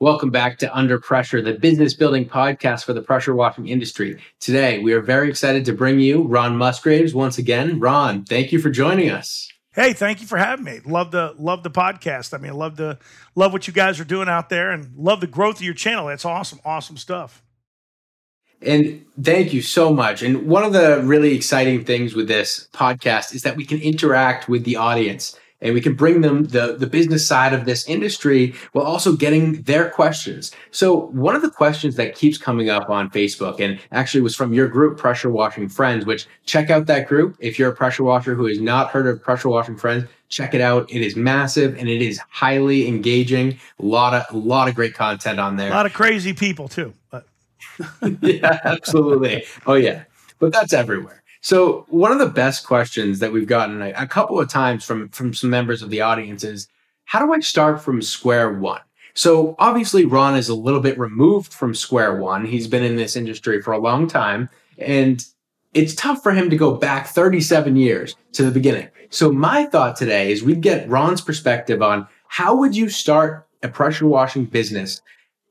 Welcome back to Under Pressure, the business building podcast for the pressure washing industry. Today, we are very excited to bring you Ron Musgraves once again. Ron, thank you for joining us. Hey, thank you for having me. Love the love the podcast. I mean, love the love what you guys are doing out there, and love the growth of your channel. That's awesome, awesome stuff. And thank you so much. And one of the really exciting things with this podcast is that we can interact with the audience and we can bring them the, the business side of this industry while also getting their questions. So one of the questions that keeps coming up on Facebook and actually was from your group, Pressure Washing Friends, which check out that group. If you're a pressure washer who has not heard of Pressure Washing Friends, check it out. It is massive and it is highly engaging. A lot of a lot of great content on there. A lot of crazy people too. But yeah, absolutely. Oh yeah. But that's everywhere. So one of the best questions that we've gotten a, a, couple of times from from some members of the audience is, how do I start from square one? So obviously Ron is a little bit removed from square one. He's been in this industry for a long time, and it's tough for him to go back 37 years to the beginning. So my thought today is we'd get Ron's perspective on how would you start a pressure washing business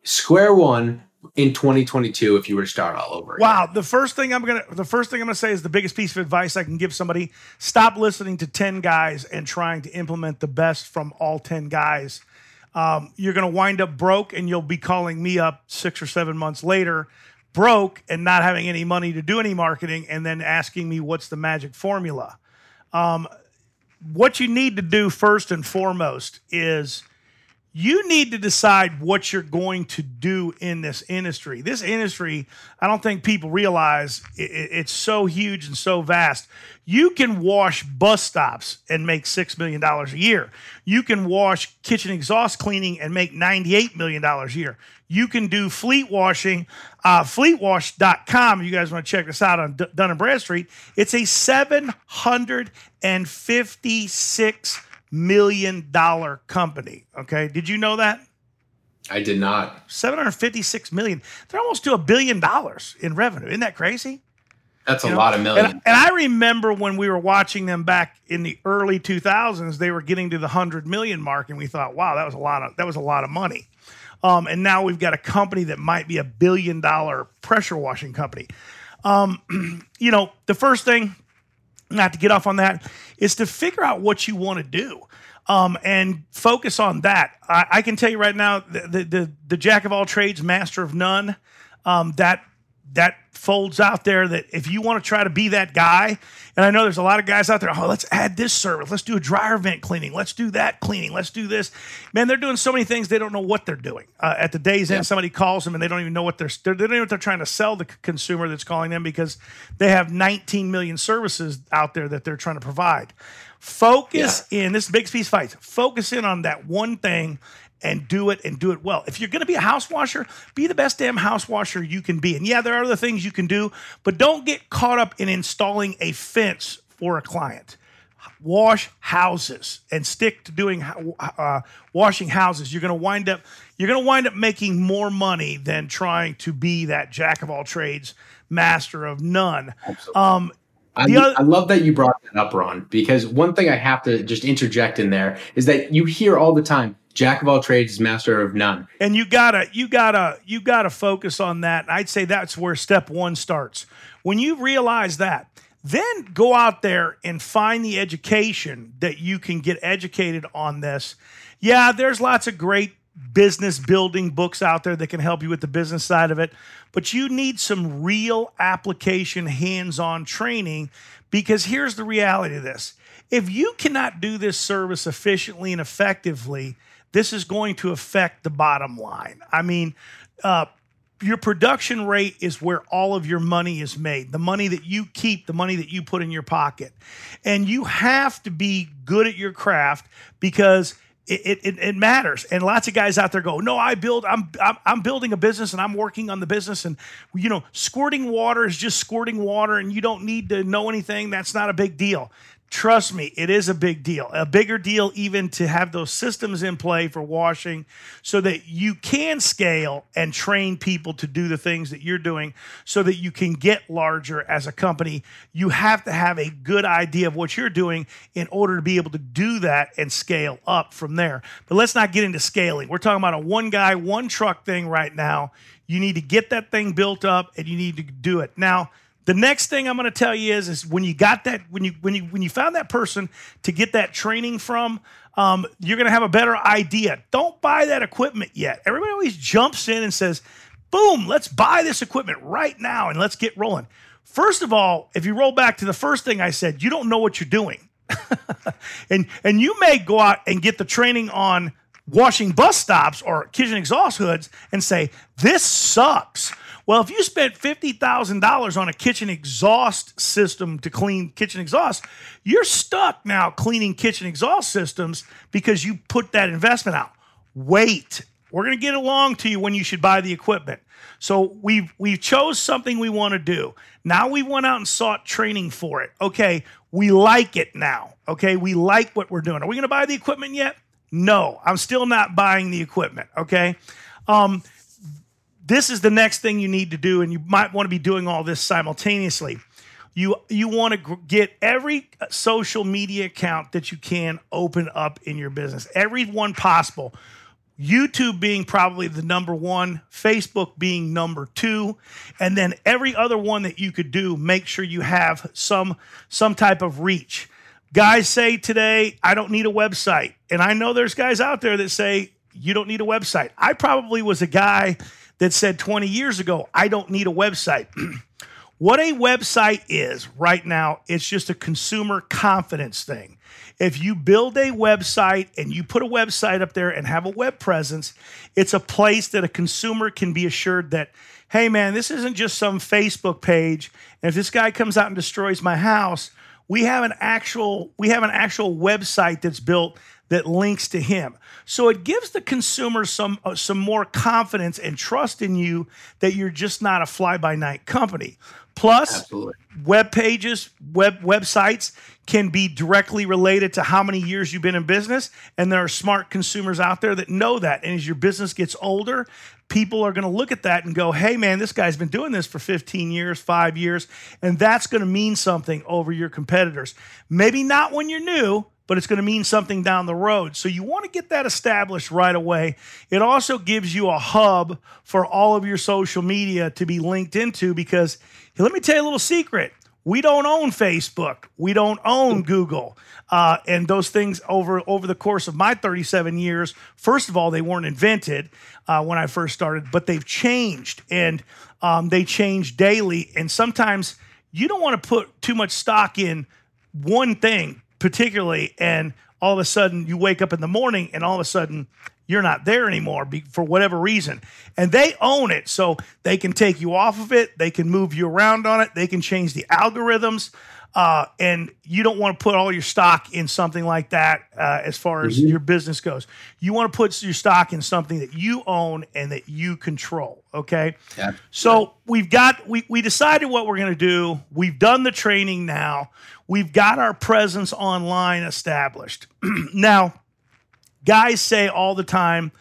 square one in 2022 if you were to start all over wow the first thing i'm gonna the first thing i'm gonna say is the biggest piece of advice i can give somebody. Stop listening to 10 guys and trying to implement the best from all 10 guys. Um, you're gonna wind up broke and you'll be calling me up six or seven months later broke and not having any money to do any marketing and then asking me what's the magic formula. Um, what you need to do first and foremost is you need to decide what you're going to do in this industry. This industry, I don't think people realize it, it's so huge and so vast. You can wash bus stops and make $6 million a year. You can wash kitchen exhaust cleaning and make $98 million a year. You can do fleet washing, uh, fleetwash.com. You guys want to check this out on D- Dun Bradstreet. It's a 756 million dollar company. Okay. Did you know that? I did not. 756 million. They're almost to a billion dollars in revenue. Isn't that crazy? That's you a know? lot of million. And, and, I remember when we were watching them back in the early 2000s, they were getting to the 100 million mark and we thought, "Wow, that was a lot of that was a lot of money." Um, and now we've got a company that might be a billion dollar pressure washing company. Um, you know, the first thing not to get off on that, is to figure out what you want to do. Um, and focus on that. I, I, can tell you right now, the, the, the the jack of all trades, master of none. Um, that that folds out there that if you want to try to be that guy, and I know there's a lot of guys out there, oh, let's add this service. Let's do a dryer vent cleaning. Let's do that cleaning. Let's do this. Man, they're doing so many things they don't know what they're doing. Uh, at the day's end, somebody calls them and they don't even know what they're, they don't even know what they're trying to sell the consumer that's calling them because they have 19 million services out there that they're trying to provide. Focus yeah. in, this big piece fights, focus in on that one thing and do it and do it well. If you're going to be a house washer, be the best damn house washer you can be. And yeah, there are other things you can do, but don't get caught up in installing a fence for a client. Wash houses and stick to doing uh, washing houses. You're going to wind up you're going to wind up making more money than trying to be that jack of all trades, master of none. Um, I, other- I, love that you brought that up, Ron, because one thing I have to just interject in there is that you hear all the time jack of all trades, is master of none. And you gotta, you gotta, you gotta focus on that. I'd say that's where step one starts. When you realize that, then go out there and find the education that you can get educated on this. Yeah, there's lots of great business building books out there that can help you with the business side of it, but you need some real application hands on training because here's the reality of this. If you cannot do this service efficiently and effectively, this is going to affect the bottom line. I mean, uh, your production rate is where all of your money is made the money that you keep the money that you put in your pocket. And you have to be good at your craft because it, it, it, matters. And lots of guys out there go no i build I'm, I'm i'm building a business and i'm working on the business. And you know squirting water is just squirting water and you don't need to know anything. That's not a big deal trust me, it is a big deal. A bigger deal, even to have those systems in play for washing so that you can scale and train people to do the things that you're doing so that you can get larger as a company. You have to have a good idea of what you're doing in order to be able to do that and scale up from there. But let's not get into scaling. We're talking about a one guy, one truck thing right now. You need to get that thing built up and you need to do it. Now, the next thing I'm going to tell you is, is when you got that, when you when you when you found that person to get that training from, um, you're going to have a better idea. Don't buy that equipment yet. Everybody always jumps in and says, "Boom, let's buy this equipment right now and let's get rolling." First of all, if you roll back to the first thing I said, you don't know what you're doing, and and you may go out and get the training on washing bus stops or kitchen exhaust hoods and say, "This sucks." Well, if you spent $50,000 on a kitchen exhaust system to clean kitchen exhaust, you're stuck now cleaning kitchen exhaust systems because you put that investment out. Wait. We're going to get along to you when you should buy the equipment. So we've we chose something we want to do. Now we went out and sought training for it. Okay, we like it now. Okay, we like what we're doing. Are we going to buy the equipment yet? No, I'm still not buying the equipment. Okay, um, this is the next thing you need to do, and you might want to be doing all this simultaneously. You you want to get every uh, social media account that you can open up in your business, every one possible. YouTube being probably the number one, Facebook being number two, and then every other one that you could do, make sure you have some some type of reach. Guys say today, I don't need a website. And I know there's guys out there that say you don't need a website. I probably was a guy that said 20 years ago, I don't need a website. what a website is right now, it's just a consumer confidence thing. If you build a website and you put a website up there and have a web presence, it's a place that a consumer can be assured that, hey man, this isn't just some Facebook page. And if this guy comes out and destroys my house, we have an actual we have an actual website that's built that links to him. So it gives the consumer some uh, some more confidence and trust in you that you're just not a fly by night company. Plus, Absolutely. web pages, web websites can be directly related to how many years you've been in business, and there are smart consumers out there that know that. And as your business gets older, people are going to look at that and go, "Hey, man, this guy's been doing this for 15 years, five years," and that's going to mean something over your competitors. Maybe not when you're new, but it's going to mean something down the road. So you want to get that established right away. It also gives you a hub for all of your social media to be linked into because let me tell you a little secret. We don't own Facebook. We don't own Google. Uh, and those things over over the course of my 37 years, first of all, they weren't invented uh, when I first started, but they've changed and um, they change daily. And sometimes you don't want to put too much stock in one thing particularly, and all of a sudden you wake up in the morning and all of a sudden you're not there anymore for whatever reason. And they own it. So they can take you off of it, they can move you around on it, they can change the algorithms. Uh, and you don't want to put all your stock in something like that uh, as far as mm-hmm. your business goes. You want to put your stock in something that you own and that you control. Okay. Yeah. So we've got we we decided what we're going to do. We've done the training now. We've got our presence online established. now, guys say all the time.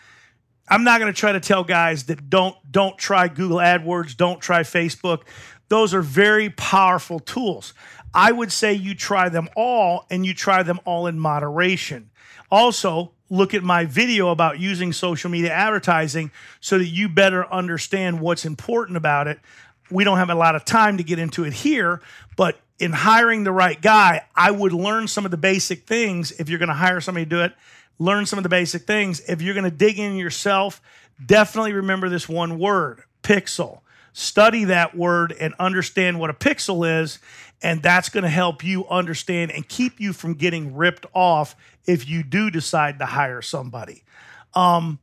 I'm not going to try to tell guys that don't don't try Google AdWords, don't try Facebook. Those are very powerful tools. I would say you try them all and you try them all in moderation. Also, look at my video about using social media advertising so that you better understand what's important about it. We don't have a lot of time to get into it here, but in hiring the right guy, I would learn some of the basic things if you're going to hire somebody to do it. Learn some of the basic things. If you're going to dig in yourself, definitely remember this one word pixel. Study that word and understand what a pixel is and that's going to help you understand and keep you from getting ripped off if you do decide to hire somebody. Um,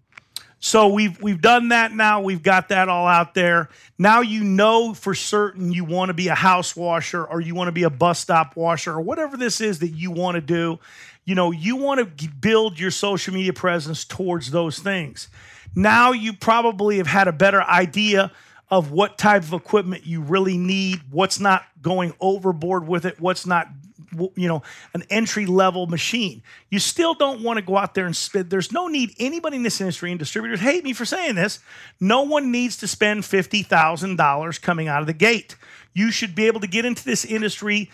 so we've we've done that now. We've got that all out there. Now you know for certain you want to be a house washer or you want to be a bus stop washer or whatever this is that you want to do. You know, you want to build your social media presence towards those things. Now you probably have had a better idea of what type of equipment you really need, what's not going overboard with it, what's not you know an entry level machine. You still don't want to go out there and spend. There's no need. Anybody in this industry and distributors hate me for saying this. No one needs to spend fifty thousand dollars coming out of the gate. You should be able to get into this industry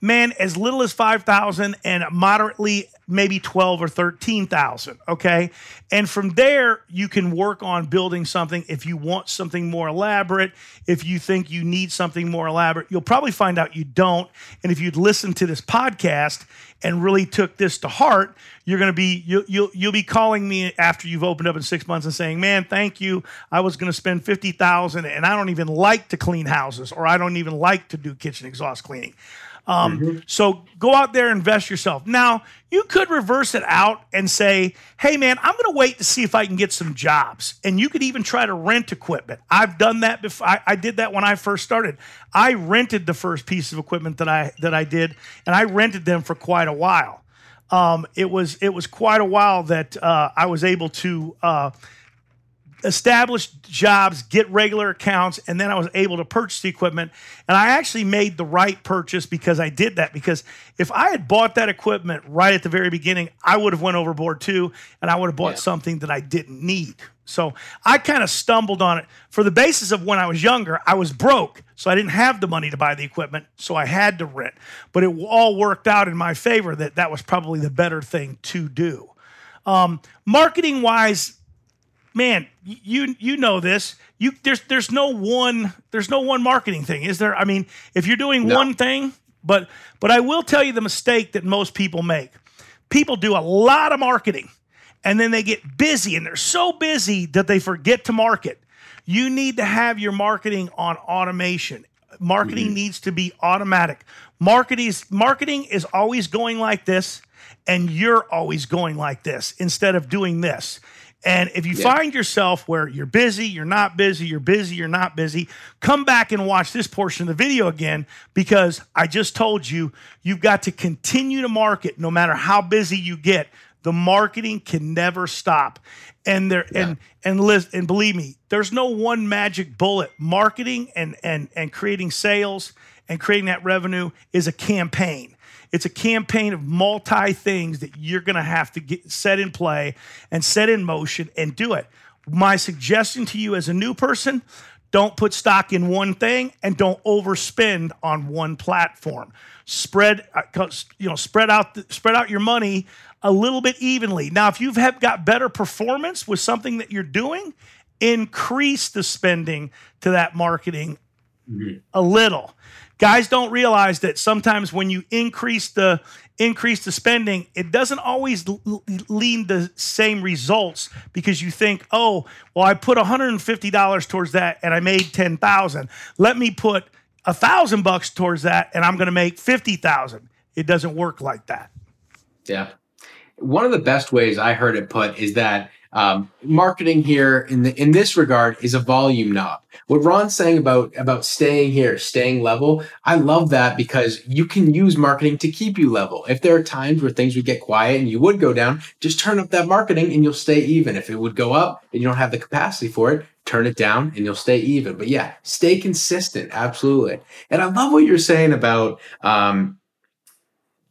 man, as little as 5,000 and moderately maybe 12 or 13,000, okay? And from there you can work on building something if you want something more elaborate, if you think you need something more elaborate, you'll probably find out you don't. And if you'd listen to this podcast and really took this to heart, you're going to be you'll, you'll you'll be calling me after you've opened up in 6 months and saying, "Man, thank you. I was going to spend 50,000 and I don't even like to clean houses or I don't even like to do kitchen exhaust cleaning." Um, mm-hmm. So go out there, invest yourself. Now, you could reverse it out and say, hey, man, I'm going to wait to see if I can get some jobs. And you could even try to rent equipment. I've done that before. I, I did that when I first started. I rented the first piece of equipment that I, that I did, and I rented them for quite a while. Um, it was it was quite a while that uh, I was able to uh, establish jobs, get regular accounts, and then I was able to purchase the equipment. And I actually made the right purchase because I did that. Because if I had bought that equipment right at the very beginning, I would have went overboard too, and I would have bought yeah. something that I didn't need. So I kind of stumbled on it for the basis of when I was younger. I was broke, so I didn't have the money to buy the equipment, so I had to rent. But it all worked out in my favor that that was probably the better thing to do. Um, marketing wise, man, you you know this. You there's there's no one there's no one marketing thing, is there? I mean, if you're doing no. one thing, but but I will tell you the mistake that most people make. People do a lot of marketing and then they get busy and they're so busy that they forget to market. You need to have your marketing on automation. Marketing mm-hmm. needs to be automatic. Marketing is, marketing is always going like this and you're always going like this instead of doing this. And if you yeah. find yourself where you're busy, you're not busy, you're busy, you're not busy, come back and watch this portion of the video again because I just told you you've got to continue to market no matter how busy you get. The marketing can never stop. And there yeah. and and list and believe me, there's no one magic bullet. Marketing and and and creating sales and creating that revenue is a campaign. It's a campaign of multi things that you're going to have to get set in play and set in motion and do it. My suggestion to you as a new person, don't put stock in one thing and don't overspend on one platform. Spread uh, you know spread out the, spread out your money a little bit evenly. Now, if you've got better performance with something that you're doing, increase the spending to that marketing mm-hmm. a little. Guys don't realize that sometimes when you increase the increase the spending it doesn't always lead the same results because you think oh well i put $150 towards that and i made 10000 let me put a thousand bucks towards that and i'm going to make 50000 it doesn't work like that. Yeah. One of the best ways i heard it put is that um, marketing here in the in this regard is a volume knob. What Ron's saying about about staying here, staying level, I love that because you can use marketing to keep you level. If there are times where things would get quiet and you would go down, just turn up that marketing and you'll stay even. If it would go up and you don't have the capacity for it, turn it down and you'll stay even. But yeah, stay consistent, absolutely. And I love what you're saying about um,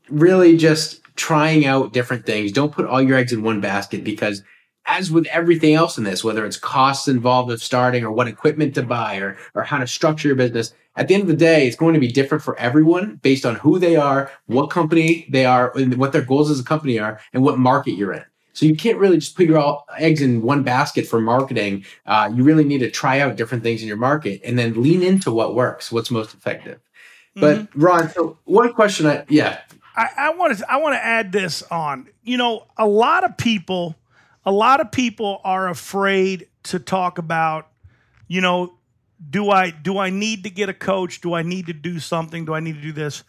really just trying out different things. Don't put all your eggs in one basket because as with everything else in this, whether it's costs involved of starting or what equipment to buy or, or how to structure your business, at the end of the day, it's going to be different for everyone based on who they are, what company they are, and what their goals as a company are, and what market you're in. So you can't really just put your all eggs in one basket for marketing. Uh, you really need to try out different things in your market and then lean into what works, what's most effective. Mm-hmm. But Ron, so one question, I yeah, I, I want to I want to add this on. You know, a lot of people a lot of people are afraid to talk about, you know, do I do I need to get a coach? Do I need to do something? Do I need to do this?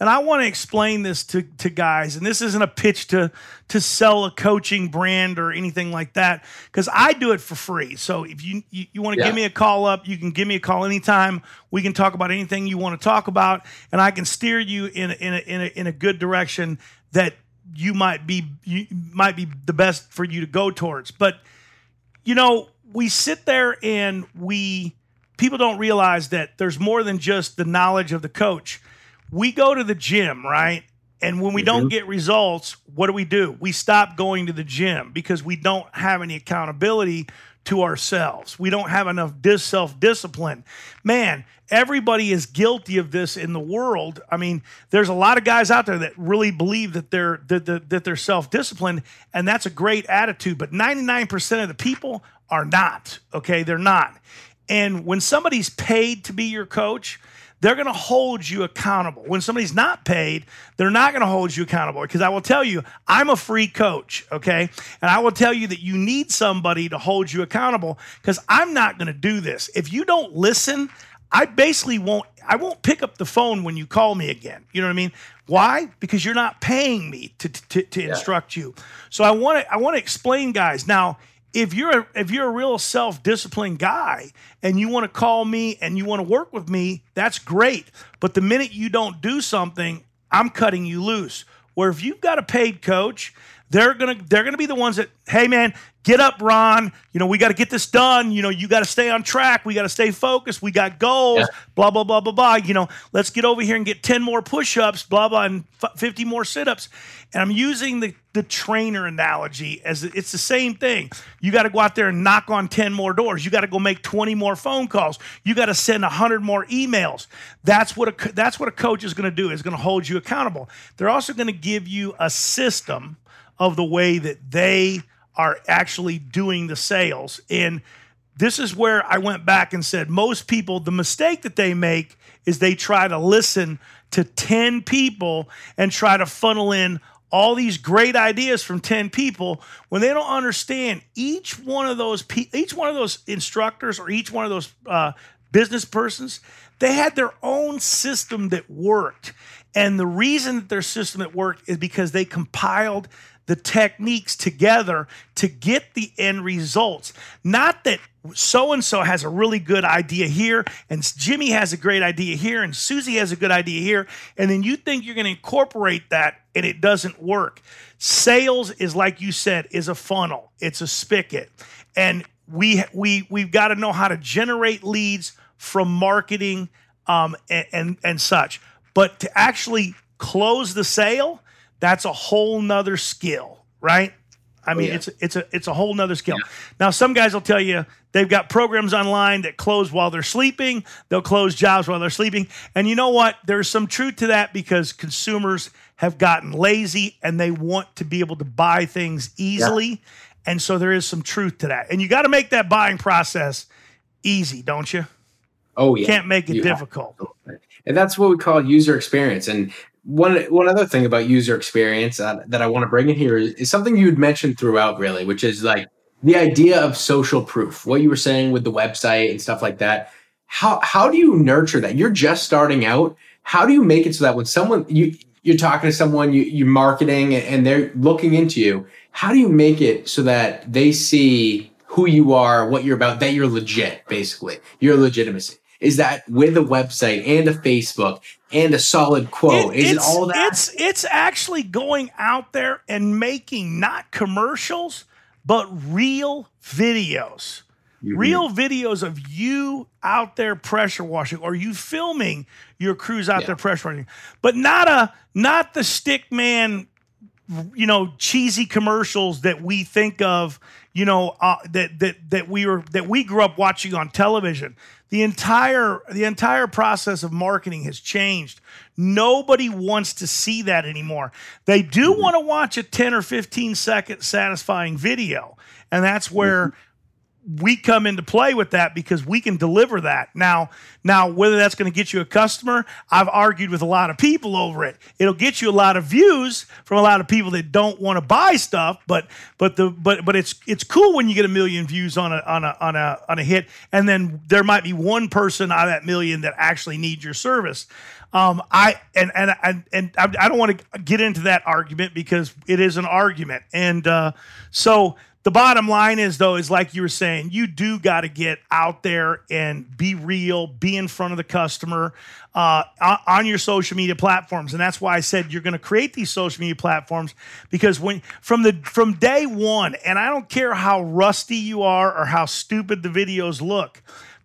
And I want to explain this to, to guys, and this isn't a pitch to to sell a coaching brand or anything like that, because I do it for free. So if you you, you want to yeah. give me a call up, you can give me a call anytime. We can talk about anything you want to talk about, and I can steer you in in a, in a, in a good direction that you might be you might be the best for you to go towards. But you know, we sit there and we people don't realize that there's more than just the knowledge of the coach. we go to the gym, right? And when we mm-hmm. don't get results, what do we do? We stop going to the gym because we don't have any accountability to ourselves. We don't have enough dis- self discipline. Man, everybody is guilty of this in the world. I mean, there's a lot of guys out there that really believe that they're that, that, that they're self disciplined, and that's a great attitude. But 99% of the people are not. Okay, they're not. And when somebody's paid to be your coach, they're going to hold you accountable. When somebody's not paid, they're not going to hold you accountable because I will tell you, I'm a free coach, okay? And I will tell you that you need somebody to hold you accountable because I'm not going to do this. If you don't listen, I basically won't I won't pick up the phone when you call me again. You know what I mean? Why? Because you're not paying me to to, to yeah. instruct you. So I want to I want to explain guys. Now, if you're a, if you're a real self-disciplined guy and you want to call me and you want to work with me, that's great. But the minute you don't do something, I'm cutting you loose. Where if you've got a paid coach, they're gonna they're gonna be the ones that, hey man, get up, Ron. You know, we got to get this done. You know, you got to stay on track. We got to stay focused. We got goals, yeah. blah, blah, blah, blah, blah. You know, let's get over here and get 10 more push ups, blah, blah, and 50 more sit ups. And I'm using the, the trainer analogy as it's the same thing. You got to go out there and knock on 10 more doors. You got to go make 20 more phone calls. You got to send 100 more emails. That's what a, that's what a coach is going to do, is going to hold you accountable. They're also going to give you a system of the way that they are actually doing the sales. And this is where I went back and said most people, the mistake that they make is they try to listen to 10 people and try to funnel in all these great ideas from 10 people when they don't understand each one of those each one of those instructors or each one of those uh, business persons they had their own system that worked and the reason that their system that worked is because they compiled the techniques together to get the end results. Not that so and so has a really good idea here, and Jimmy has a great idea here, and Susie has a good idea here, and then you think you're going to incorporate that and it doesn't work. Sales is like you said, is a funnel. It's a spigot, and we we we've got to know how to generate leads from marketing um, and, and and such. But to actually close the sale, that's a whole nother skill, right? I oh, mean, oh, yeah. it's it's a it's a whole nother skill. Yeah. Now, some guys will tell you they've got programs online that close while they're sleeping. They'll close jobs while they're sleeping, and you know what? There's some truth to that because consumers have gotten lazy and they want to be able to buy things easily, yeah. and so there is some truth to that. And you got to make that buying process easy, don't you? Oh yeah, you can't make it you difficult. And that's what we call user experience. And one one other thing about user experience uh, that I want to bring in here is, is something you had mentioned throughout, really, which is like the idea of social proof. What you were saying with the website and stuff like that. How how do you nurture that? You're just starting out. How do you make it so that when someone you you're talking to someone, you, you're marketing, and they're looking into you. How do you make it so that they see who you are, what you're about, that you're legit, basically, your legitimacy? Is that with a website and a Facebook and a solid quote? It, Is it all that? It's it's actually going out there and making not commercials, but real videos. Mm-hmm. Real videos of you out there pressure washing or you filming your crews out yeah. there pressure washing. But not a not the stick man you know cheesy commercials that we think of you know uh, that that that we were that we grew up watching on television. The entire the entire process of marketing has changed. Nobody wants to see that anymore. They do mm-hmm. want to watch a 10 or 15 second satisfying video and that's where mm-hmm we come into play with that because we can deliver that. Now, now whether that's going to get you a customer, I've argued with a lot of people over it. It'll get you a lot of views from a lot of people that don't want to buy stuff, but but the but but it's it's cool when you get a million views on a on a on a on a hit and then there might be one person out of that million that actually needs your service. Um, I and and and, and I don't want to get into that argument because it is an argument, and uh, so the bottom line is though is like you were saying you do got to get out there and be real be in front of the customer uh, on your social media platforms and that's why i said you're going to create these social media platforms because when from the from day one and i don't care how rusty you are or how stupid the videos look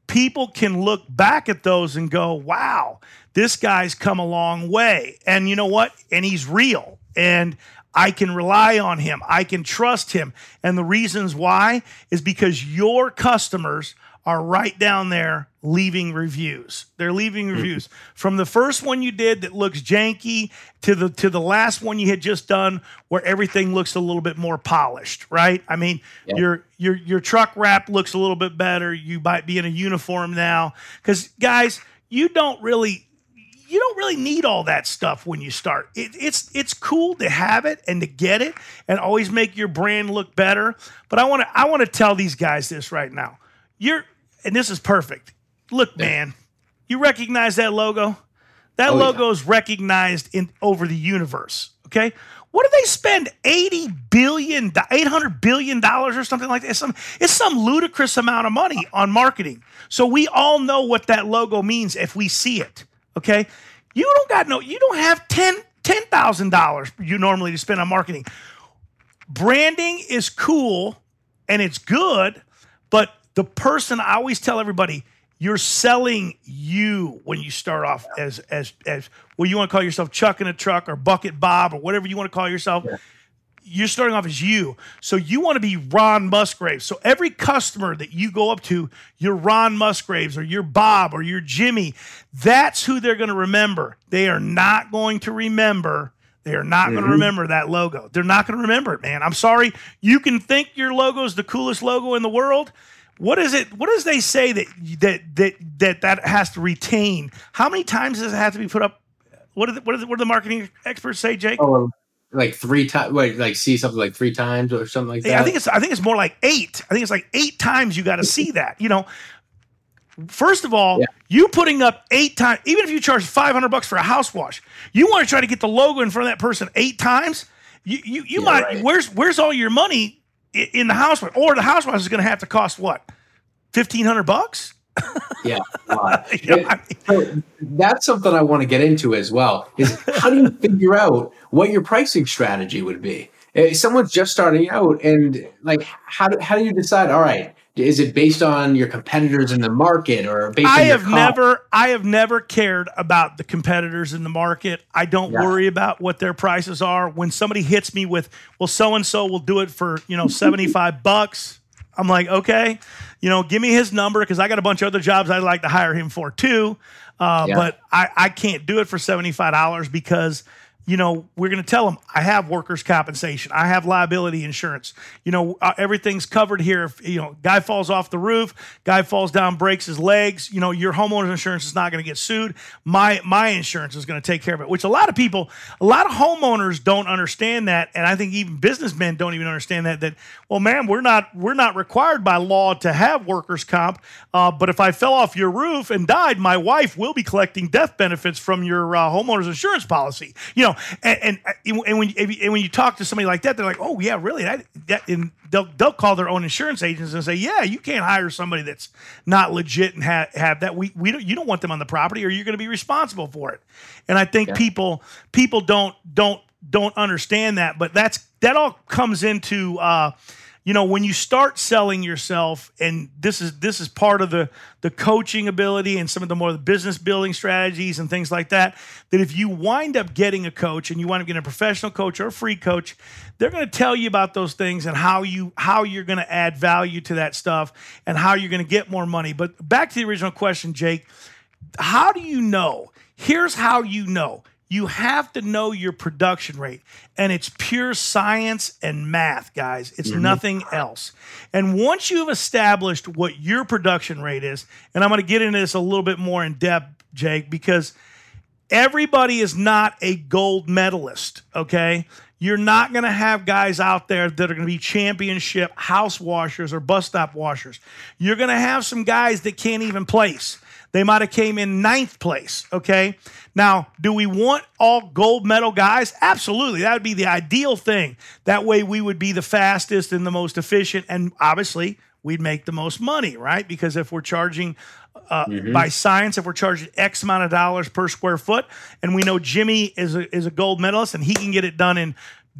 people can look back at those and go wow this guy's come a long way. And you know what? And he's real. And I can rely on him. I can trust him. And the reasons why is because your customers are right down there leaving reviews. They're leaving mm-hmm. reviews from the first one you did that looks janky to the to the last one you had just done where everything looks a little bit more polished, right? I mean, yeah. your your your truck wrap looks a little bit better. You might be in a uniform now cuz guys, you don't really you don't really need all that stuff when you start. It, it's it's cool to have it and to get it and always make your brand look better. But I want to I want to tell these guys this right now. You're and this is perfect. Look, man, you recognize that logo? That oh, logo yeah. is recognized in over the universe. Okay. What do they spend 80 billion, 800 billion dollars or something like that? It's some, it's some ludicrous amount of money uh. on marketing. So we all know what that logo means if we see it. Okay. You don't got no, you don't have 10, $10,000 you normally to spend on marketing. Branding is cool and it's good, but the person I always tell everybody, you're selling you when you start off as as as well you want to call yourself chuck in a truck or bucket bob or whatever you want to call yourself yeah. You're starting off as you so you want to be ron musgrave so every customer that you go up to you're ron musgraves or you're bob or you're jimmy that's who they're going to remember they are not going to remember they are not mm-hmm. going to remember that logo. They're not going to remember it, man. I'm sorry. You can think your logo is the coolest logo in the world. What is it? What does they say that that that that that has to retain? How many times does it have to be put up? What do the, what, do the, what do the marketing experts say, Jake? Oh, like three times. Wait, like see something like three times or something like that. I think it's I think it's more like eight. I think it's like eight times you got to see that. You know, first of all, yeah. you putting up eight times, even if you charge five hundred bucks for a house wash, you want to try to get the logo in front of that person eight times. You you, you yeah, might right. where's where's all your money in the house or the house is going to have to cost what fifteen hundred bucks. yeah, I so that's something I want to get into as well. Is how do you figure out what your pricing strategy would be? If someone's just starting out, and like, how do, how do you decide? All right, is it based on your competitors in the market or based I have never I have never cared about the competitors in the market. I don't yeah. worry about what their prices are. When somebody hits me with, well, so and so will do it for, you know, 75 bucks. I'm like, okay, you know, give me his number because I got a bunch of other jobs I'd like to hire him for too. Uh, yeah. But I, I can't do it for $75 because – you know, we're going to tell them, I have workers' compensation, I have liability insurance. You know, uh, everything's covered here. If, you know, guy falls off the roof, guy falls down, breaks his legs, you know, your homeowner's insurance is not going to get sued. My my insurance is going to take care of it, which a lot of people, a lot of homeowners don't understand that. And I think even businessmen don't even understand that, that, well, man, we're not, we're not required by law to have workers' comp. Uh, but if I fell off your roof and died, my wife will be collecting death benefits from your uh, homeowner's insurance policy. You know, and and, and when and when you talk to somebody like that, they're like, "Oh yeah, really?" That, that and they'll they'll call their own insurance agents and say, "Yeah, you can't hire somebody that's not legit and have have that. We we don't, you don't want them on the property, or you're going to be responsible for it." And I think yeah. people people don't don't don't understand that, but that's that all comes into. Uh, you know when you start selling yourself and this is this is part of the the coaching ability and some of the more business building strategies and things like that that if you wind up getting a coach and you wind up getting a professional coach or a free coach they're going to tell you about those things and how you how you're going to add value to that stuff and how you're going to get more money. But back to the original question jake how do you know? Here's how you know you have to know your production rate. And it's pure science and math, guys. It's mm-hmm. nothing else. And once you've established what your production rate is, and I'm going to get into this a little bit more in depth, Jake, because everybody is not a gold medalist, okay? You're not going to have guys out there that are going to be championship house washers or bus stop washers. You're going to have some guys that can't even place. They might have came in ninth place. Okay. Now, do we want all gold medal guys? Absolutely. That would be the ideal thing. That way we would be the fastest and the most efficient. And obviously, we'd make the most money, right? Because if we're charging uh, mm-hmm. by science, if we're charging X amount of dollars per square foot, and we know Jimmy is a, is a gold medalist and he can get it done in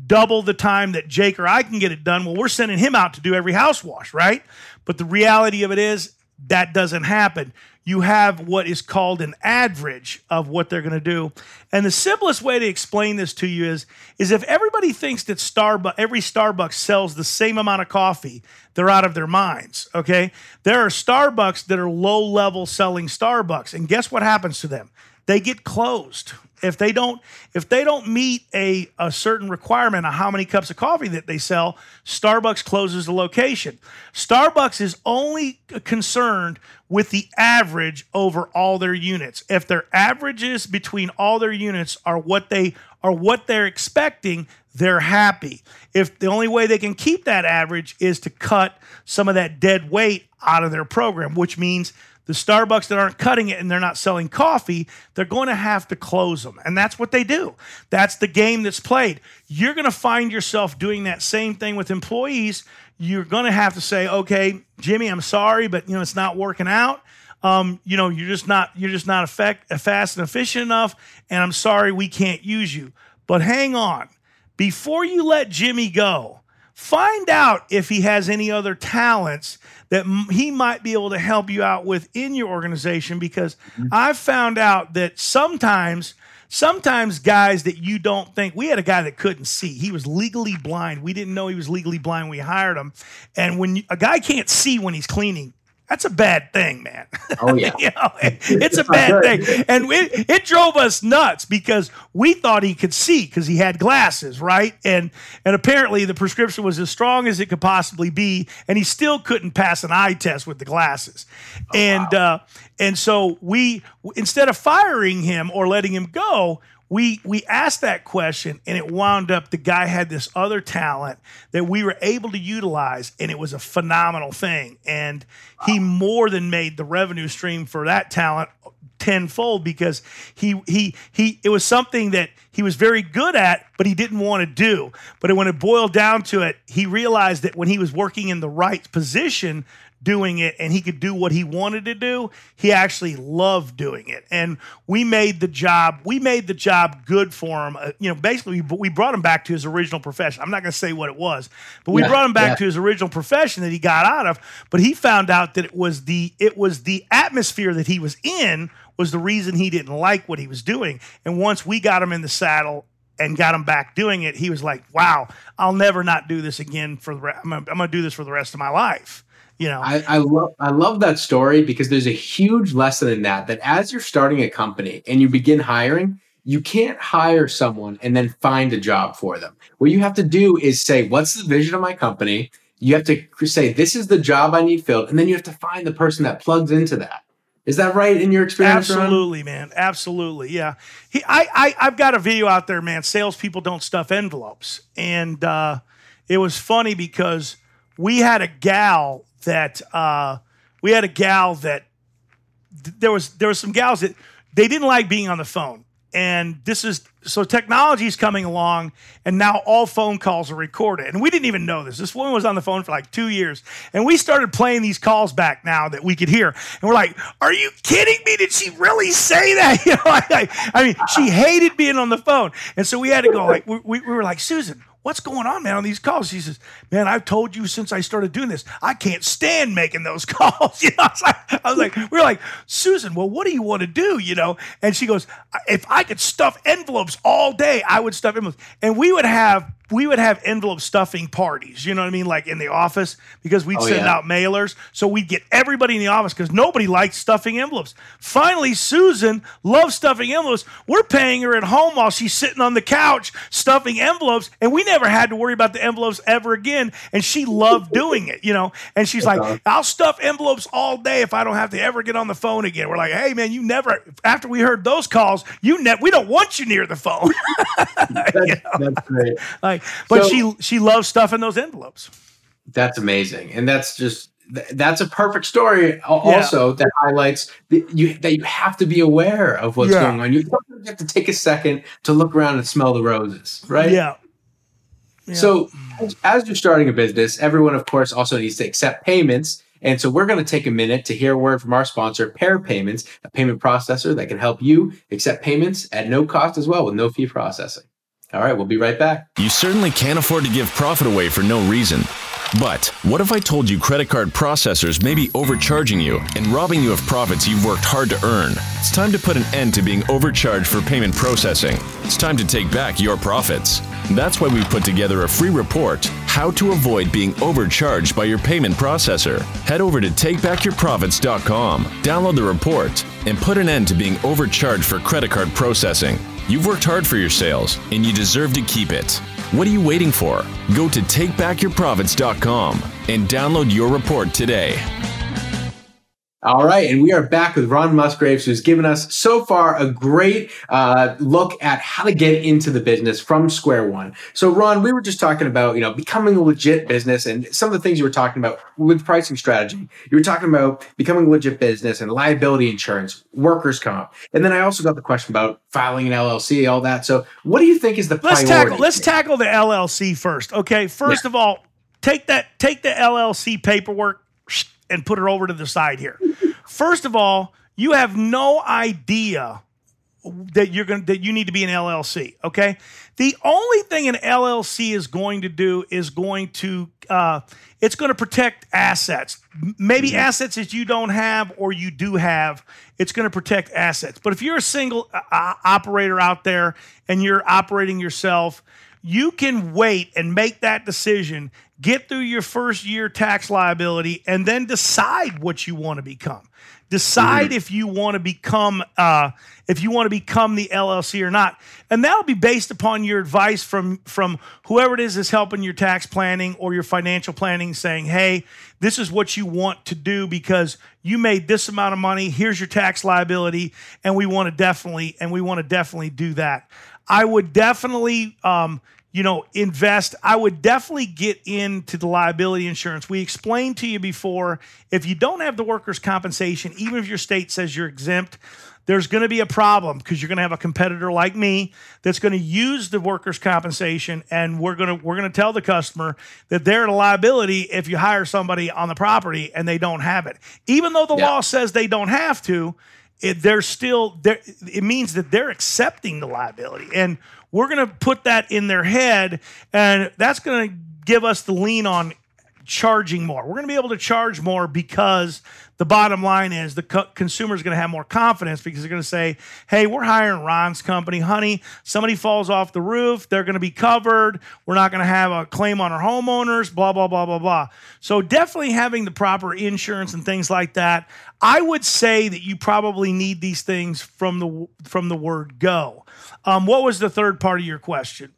double the time that Jake or I can get it done, well, we're sending him out to do every house wash, right? But the reality of it is, that doesn't happen. You have what is called an average of what they're going to do. And the simplest way to explain this to you is, is if everybody thinks that Starbucks, every Starbucks sells the same amount of coffee, they're out of their minds. Okay. There are Starbucks that are low level selling Starbucks. And guess what happens to them? They get closed if they don't if they don't meet a, a certain requirement of how many cups of coffee that they sell starbucks closes the location. Starbucks is only concerned with the average over all their units. If their averages between all their units are what they are what they're expecting they're happy. If the only way they can keep that average is to cut some of that dead weight out of their program which means the Starbucks that aren't cutting it and they're not selling coffee, they're going to have to close them. And that's what they do. That's the game that's played. You're going to find yourself doing that same thing with employees. You're going to have to say, okay, Jimmy, I'm sorry, but you know, it's not working out. Um, you know, you're just not you're just not effect, fast and efficient enough, and I'm sorry we can't use you. But hang on. Before you let Jimmy go, find out if he has any other talents that he might be able to help you out with in your organization because mm-hmm. I've found out that sometimes sometimes guys that you don't think we had a guy that couldn't see. He was legally blind. We didn't know he was legally blind we hired him. And when you, a guy can't see when he's cleaning that's a bad thing, man. Oh yeah, you know, it's a bad thing, and it, it drove us nuts because we thought he could see because he had glasses, right? And and apparently the prescription was as strong as it could possibly be, and he still couldn't pass an eye test with the glasses. Oh, and wow. uh, and so we instead of firing him or letting him go, we we asked that question and it wound up the guy had this other talent that we were able to utilize and it was a phenomenal thing. And he more than made the revenue stream for that talent tenfold because he he he it was something that he was very good at but he didn't want to do. But when it boiled down to it he realized that when he was working in the right position doing it and he could do what he wanted to do he actually loved doing it. And we made the job we made the job good for him. Uh, you know basically we, we brought him back to his original profession. I'm not going to say what it was but we yeah, brought him back yeah. to his original profession that he got out of but he found out that it was the it was the atmosphere that he was in was the reason he didn't like what he was doing. And once we got him in the saddle and got him back doing it he was like wow i'll never not do this again for the re- I'm gonna, I'm gonna do this for the rest of my life you know I, I love i love that story because there's a huge lesson in that that as you're starting a company and you begin hiring you can't hire someone and then find a job for them what you have to do is say what's the vision of my company you have to say this is the job i need filled and then you have to find the person that plugs into that is that right in your experience? Absolutely, Ron? man. Absolutely, yeah. He, I, I, I've got a video out there, man. Salespeople don't stuff envelopes, and uh, it was funny because we had a gal that uh, we had a gal that there was there was some gals that they didn't like being on the phone. And this is so technology is coming along and now all phone calls are recorded. And we didn't even know this. This woman was on the phone for like two years. And we started playing these calls back now that we could hear. And we're like are you kidding me? Did she really say that? You know I, I mean she hated being on the phone. And so we had to go like we, we were like susan what's going on, man, on these calls? He says, man, I've told you since I started doing this, I can't stand making those calls. You know, I was like, I was like we are like, Susan, well, what do you want to do? You know, and she goes, if I could stuff envelopes all day, I would stuff envelopes. And we would have we would have envelope stuffing parties, you know what I mean? Like in the office, because we'd oh, send yeah. out mailers. So we'd get everybody in the office because nobody likes stuffing envelopes. Finally, Susan loves stuffing envelopes. We're paying her at home while she's sitting on the couch stuffing envelopes, and we never had to worry about the envelopes ever again. And she loved doing it, you know? And she's like. Uh-huh. I'll stuff envelopes all day if I don't have to ever get on the phone again. We're like, hey, man, you never, after we heard those calls, you ne- we don't want you near the phone. that's, you know? that's great. Like, but so, she she loves stuffing those envelopes. That's amazing, and that's just that's a perfect story. Also, yeah. that highlights that you that you have to be aware of what's yeah. going on. You have to take a second to look around and smell the roses, right? Yeah. Yeah. So, as you're starting a business, everyone, of course, also needs to accept payments. And so we're going to take a minute to hear a word from our sponsor, Pear Payments, a payment processor that can help you accept payments at no cost as well with no fee processing. All right, we'll be right back. You certainly can't afford to give profit away for no reason. But what if I told you credit card processors may be overcharging you and robbing you of profits you've worked hard to earn? It's time to put an end to being overcharged for payment processing. It's time to take back your profits. That's why we put together a free report How to Avoid Being Overcharged by Your Payment Processor. Head over to takebackyourprofits.com, download the report, and put an end to being overcharged for credit card processing. You've worked hard for your sales, and you deserve to keep it. What are you waiting for? Go to takebackyourprofits.com and download your report today. All right, and we are back with Ron Musgraves, who's given us so far a great uh, look at how to get into the business from square one. So, Ron, we were just talking about you know becoming a legit business, and some of the things you were talking about with pricing strategy. You were talking about becoming a legit business and liability insurance, workers' comp, and then I also got the question about filing an LLC, all that. So, what do you think is the let's priority? tackle let's here? tackle the LLC first. Okay, first of all, take that take the LLC paperwork and put it over to the side here. First of all, you have no idea that you're going that you need to be an LLC. Okay, the only thing an LLC is going to do is going to uh, it's going to protect assets, maybe assets that you don't have or you do have. It's going to protect assets. But if you're a single uh, uh, operator out there and you're operating yourself, you can wait and make that decision, get through your first year tax liability, and then decide what you want to become. Decide if you want to become uh, if you want to become the LLC or not, and that'll be based upon your advice from from whoever it is that's helping your tax planning or your financial planning, saying, "Hey, this is what you want to do because you made this amount of money. Here's your tax liability, and we want to definitely and we want to definitely do that." I would definitely, um, you know, invest. I would definitely get into the liability insurance. We explained to you before if you don't have the workers' compensation, even if your state says you're exempt, there's going to be a problem because you're going to have a competitor like me that's going to use the workers' compensation, and we're going to we're going to tell the customer that they're at a liability if you hire somebody on the property and they don't have it, even though the Yeah. law says they don't have to it, they're still. It means that they're accepting the liability, and we're going to put that in their head, and that's going to give us the lean on charging more. We're going to be able to charge more because the bottom line is the co- consumer is going to have more confidence because they're going to say, "Hey, we're hiring Ron's company, honey. Somebody falls off the roof, they're going to be covered. We're not going to have a claim on our homeowners. Blah blah blah blah blah." So definitely having the proper insurance and things like that. I would say that you probably need these things from the from the word go. Um, what was the third part of your question?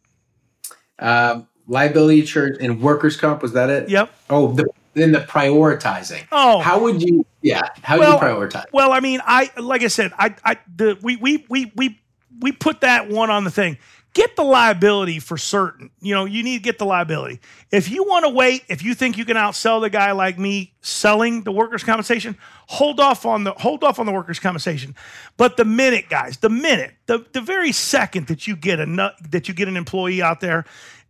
Um, liability insurance and workers' comp. Was that it? Yep. Oh, the, then the prioritizing. Oh. how would you? Yeah, how Well, do you prioritize? Well, I mean, I like I said, I I the we we we we we put that one on the thing. Get the liability for certain. You know, you need to get the liability. If you want to wait, if you think you can outsell the guy like me selling the workers' compensation, hold off on the hold off on the workers' compensation. But the minute, guys, the minute, the the very second that you get a that you get an employee out there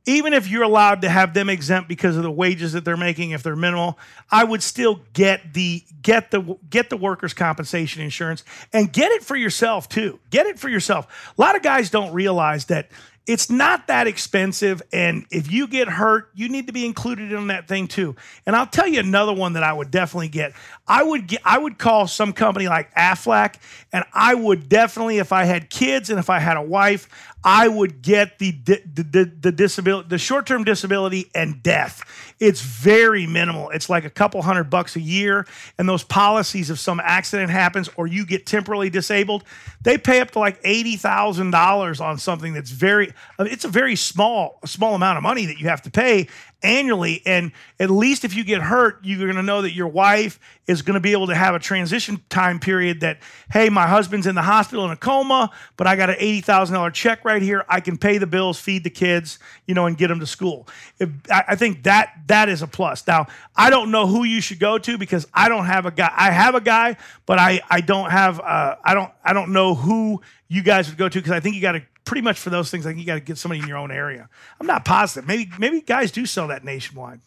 even if you're allowed to have them exempt because of the wages that they're making if they're minimal i would still get the get the get the workers compensation insurance and get it for yourself too. Get it for yourself. A lot of guys don't realize that it's not that expensive and if you get hurt you need to be included in that thing too and i'll tell you another one that i would definitely get i would get i would call some company like aflac and i would definitely if i had kids and if i had a wife I would get the the, the, the disability, the short term disability and death. It's very minimal. It's like a couple hundred bucks a year. And those policies, if some accident happens or you get temporarily disabled, they pay up to like eighty thousand dollars on something that's very. It's a very small small amount of money that you have to pay annually. And at least if you get hurt, you're going to know that your wife is going to be able to have a transition time period that, hey, my husband's in the hospital in a coma, but I got an $80,000 check right here. I can pay the bills, feed the kids, you know, and get them to school. If, I, I think that that is a plus. Now, I don't know who you should go to because I don't have a guy. I have a guy, but I, I don't have, uh, I don't, I don't know who you guys would go to because I think you got to pretty much for those things. I think you got to get somebody in your own area. I'm not positive. Maybe maybe guys do sell that nationwide.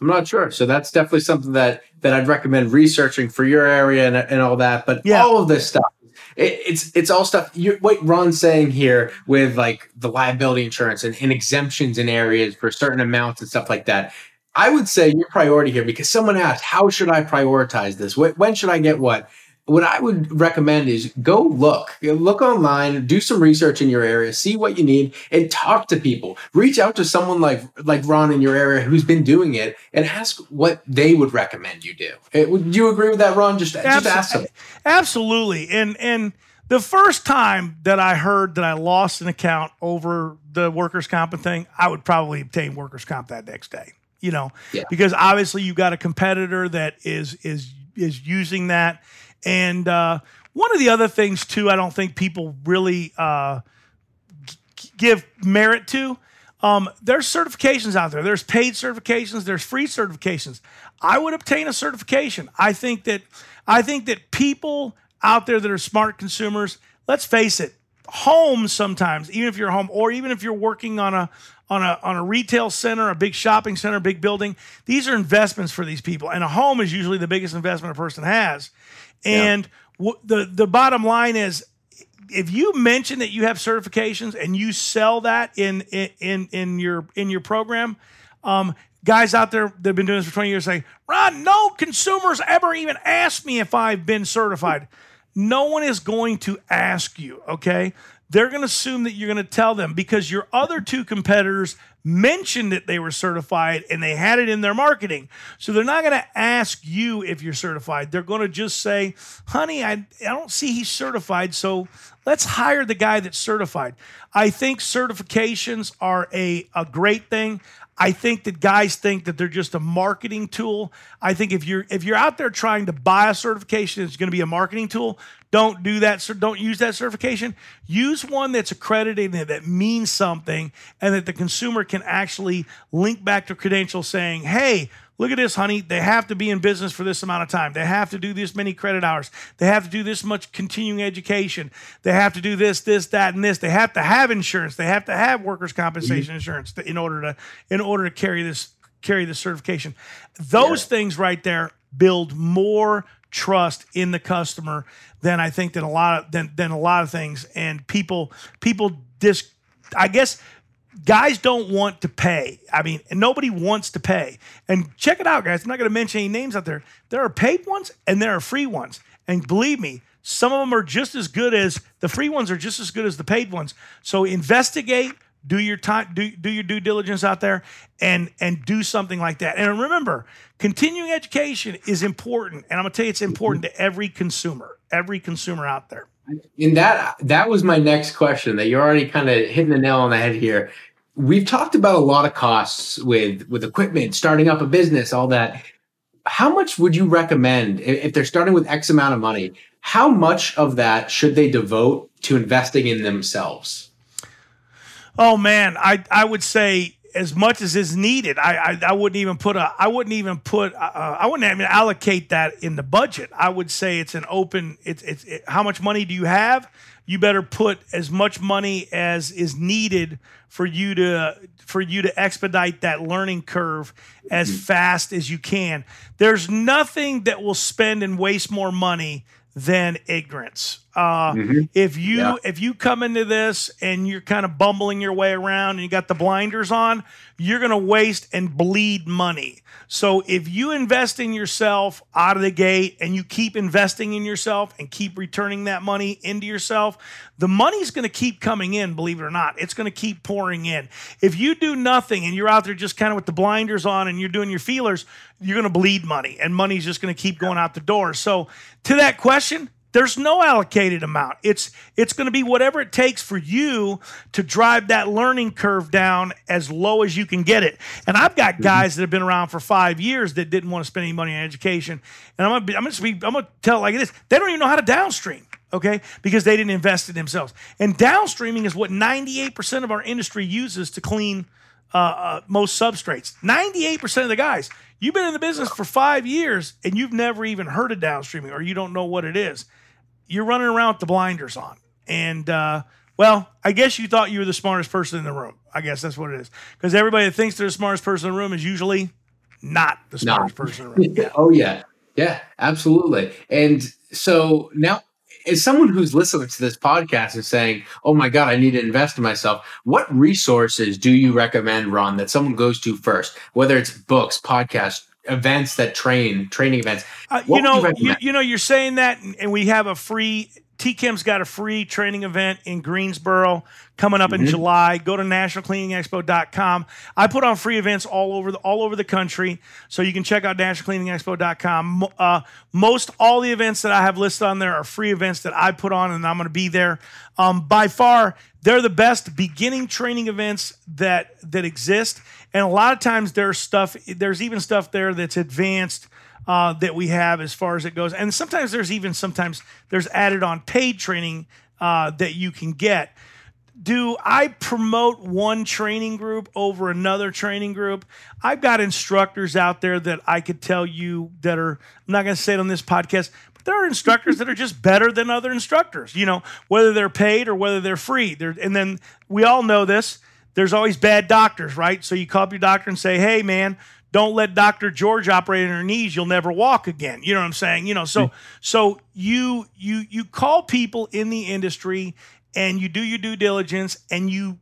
I'm not sure. So that's definitely something that that I'd recommend researching for your area and, and all that. But Yeah. all of this stuff it, it's it's all stuff. You, what Ron's saying here with like the liability insurance and, and exemptions in areas for certain amounts and stuff like that. I would say your priority here because someone asked, how should I prioritize this? When should I get what? What I would recommend is go look, look online, do some research in your area, see what you need, and talk to people. Reach out to someone like like Ron in your area who's been doing it, and ask what they would recommend you do. Eh, would you agree with that, Ron? Just, just ask them. Absolutely, and and the first time that I heard that I lost an account over the workers' comp thing, I would probably obtain workers' comp that next day. You know, yeah. because obviously you've got a competitor that is is is using that and uh, one of the other things too, I don't think people really uh, g- give merit to. Um, there's certifications out there. There's paid certifications. There's free certifications. I would obtain a certification. I think that I think that people out there that are smart consumers. Let's face it, homes sometimes, even if you're home or even if you're working on a on a on a retail center, a big shopping center, big building, these are investments for these people. And a home is usually the biggest investment a person has. And yeah. w- the the bottom line is if you mention that you have certifications and you sell that in in in your in your program, um, guys out there that have been doing this for 20 years say, Ron, no consumers ever even asked me if I've been certified. No one is going to ask you, okay? They're going to assume that you're going to tell them because your other two competitors mentioned that they were certified and they had it in their marketing. So they're not going to ask you if you're certified. They're going to just say, honey, I, I don't see he's certified. So let's hire the guy that's certified. I think certifications are a, a great thing. I think that guys think that they're just a marketing tool. I think if you're if you're out there trying to buy a certification, it's going to be a marketing tool. Don't do that. Don't use that certification. Use one that's accredited and that means something, and that the consumer can actually link back to credentials saying, "Hey, Look at this, honey. They have to be in business for this amount of time. They have to do this many credit hours. They have to do this much continuing education. They have to do this, this, that, and this. They have to have insurance. They have to have workers' compensation mm-hmm. insurance in order to in order to carry this carry this certification. Those yeah. things right there build more trust in the customer than I think than a lot of than, than a lot of things. And people people dis I guess guys don't want to pay. I mean, nobody wants to pay. And check it out, guys. I'm not going to mention any names out there. There are paid ones and there are free ones. And believe me, some of them are just as good as the free ones are just as good as the paid ones. So investigate, do your time, do, do your due diligence out there, and and do something like that. And remember, continuing education is important. And I'm gonna tell you, it's important to every consumer, every consumer out there. And that that was my next question. That you're already kind of hitting the nail on the head here. We've talked about a lot of costs with with equipment, starting up a business, all that. How much would you recommend if they're starting with X amount of money? How much of that should they devote to investing in themselves? Oh man, I I would say as much as is needed. I, I, I wouldn't even put a I wouldn't even put uh, uh, I wouldn't even allocate that in the budget. I would say it's an open. It's it's it, how much money do you have? You better put as much money as is needed for you to for you to expedite that learning curve as mm-hmm. fast as you can. There's nothing that will spend and waste more money than ignorance. Uh, mm-hmm. If you yeah. if you come into this and you're kind of bumbling your way around and you got the blinders on, you're going to waste and bleed money. So if you invest in yourself out of the gate and you keep investing in yourself and keep returning that money into yourself, the money's going to keep coming in, believe it or not. It's going to keep pouring in. If you do nothing and you're out there just kind of with the blinders on and you're doing your feelers, you're going to bleed money and money's just going to keep going out the door. So to that question, there's no allocated amount. It's it's going to be whatever it takes for you to drive that learning curve down as low as you can get it. And I've got mm-hmm. guys that have been around for five years that didn't want to spend any money on education. And I'm gonna be, I'm gonna be, I'm gonna tell it like this: they don't even know how to downstream. Okay, because they didn't invest in themselves. And downstreaming is what 98% of our industry uses to clean uh, uh, most substrates. 98% of the guys. You've been in the business for five years and you've never even heard of downstreaming or you don't know what it is you're running around with the blinders on. And, uh, well, I guess you thought you were the smartest person in the room. I guess that's what it is. Because everybody that thinks they're the smartest person in the room is usually not the smartest person in the room. yeah. Oh, yeah. Yeah, absolutely. And so now as someone who's listening to this podcast and saying, "Oh my God, I need to invest in myself," what resources do you recommend, Ron, that someone goes to first? Whether it's books, podcasts, events that train, training events. Uh, you know, you, you, you know, you're saying that, and we have a free TChem's got a free training event in Greensboro coming up mm-hmm. in July. Go to nationalcleaningexpo.com. I put on free events all over the all over the country, so you can check out nationalcleaningexpo.com. Uh, most all the events that I have listed on there are free events that I put on, and I'm going to be there. Um, by far, they're the best beginning training events that that exist, and a lot of times there's stuff. There's even stuff there that's advanced uh, that we have as far as it goes. And sometimes there's even sometimes there's added on paid training uh, that you can get. Do I promote one training group over another training group? I've got instructors out there that I could tell you that are, I'm not going to say it on this podcast, but there are instructors that are just better than other instructors, you know, whether they're paid or whether they're free. They're, and then we all know this there's always bad doctors, right? So you call up your doctor and say, hey, man, don't let Dr. George operate on her knees. You'll never walk again. You know what I'm saying? You know, so mm. so you you you call people in the industry and you do your due diligence and you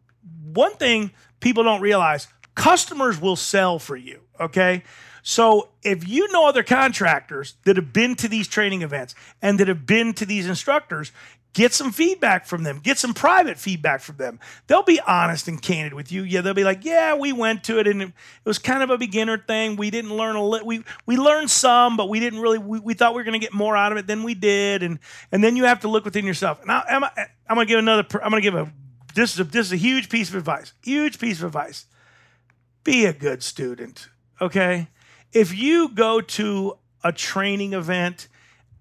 one thing people don't realize, customers will sell for you, okay? So if you know other contractors that have been to these training events and that have been to these instructors, Get some feedback from them. Get some private feedback from them. They'll be honest and candid with you. Yeah, they'll be like, "Yeah, we went to it, and it was kind of a beginner thing. We didn't learn a li- we we learned some, but we didn't really. We, we thought we were going to get more out of it than we did, and and then you have to look within yourself. And I, I'm I'm going to give another. I'm going to give a this is a, this is a huge piece of advice. Huge piece of advice. Be a good student. Okay, if you go to a training event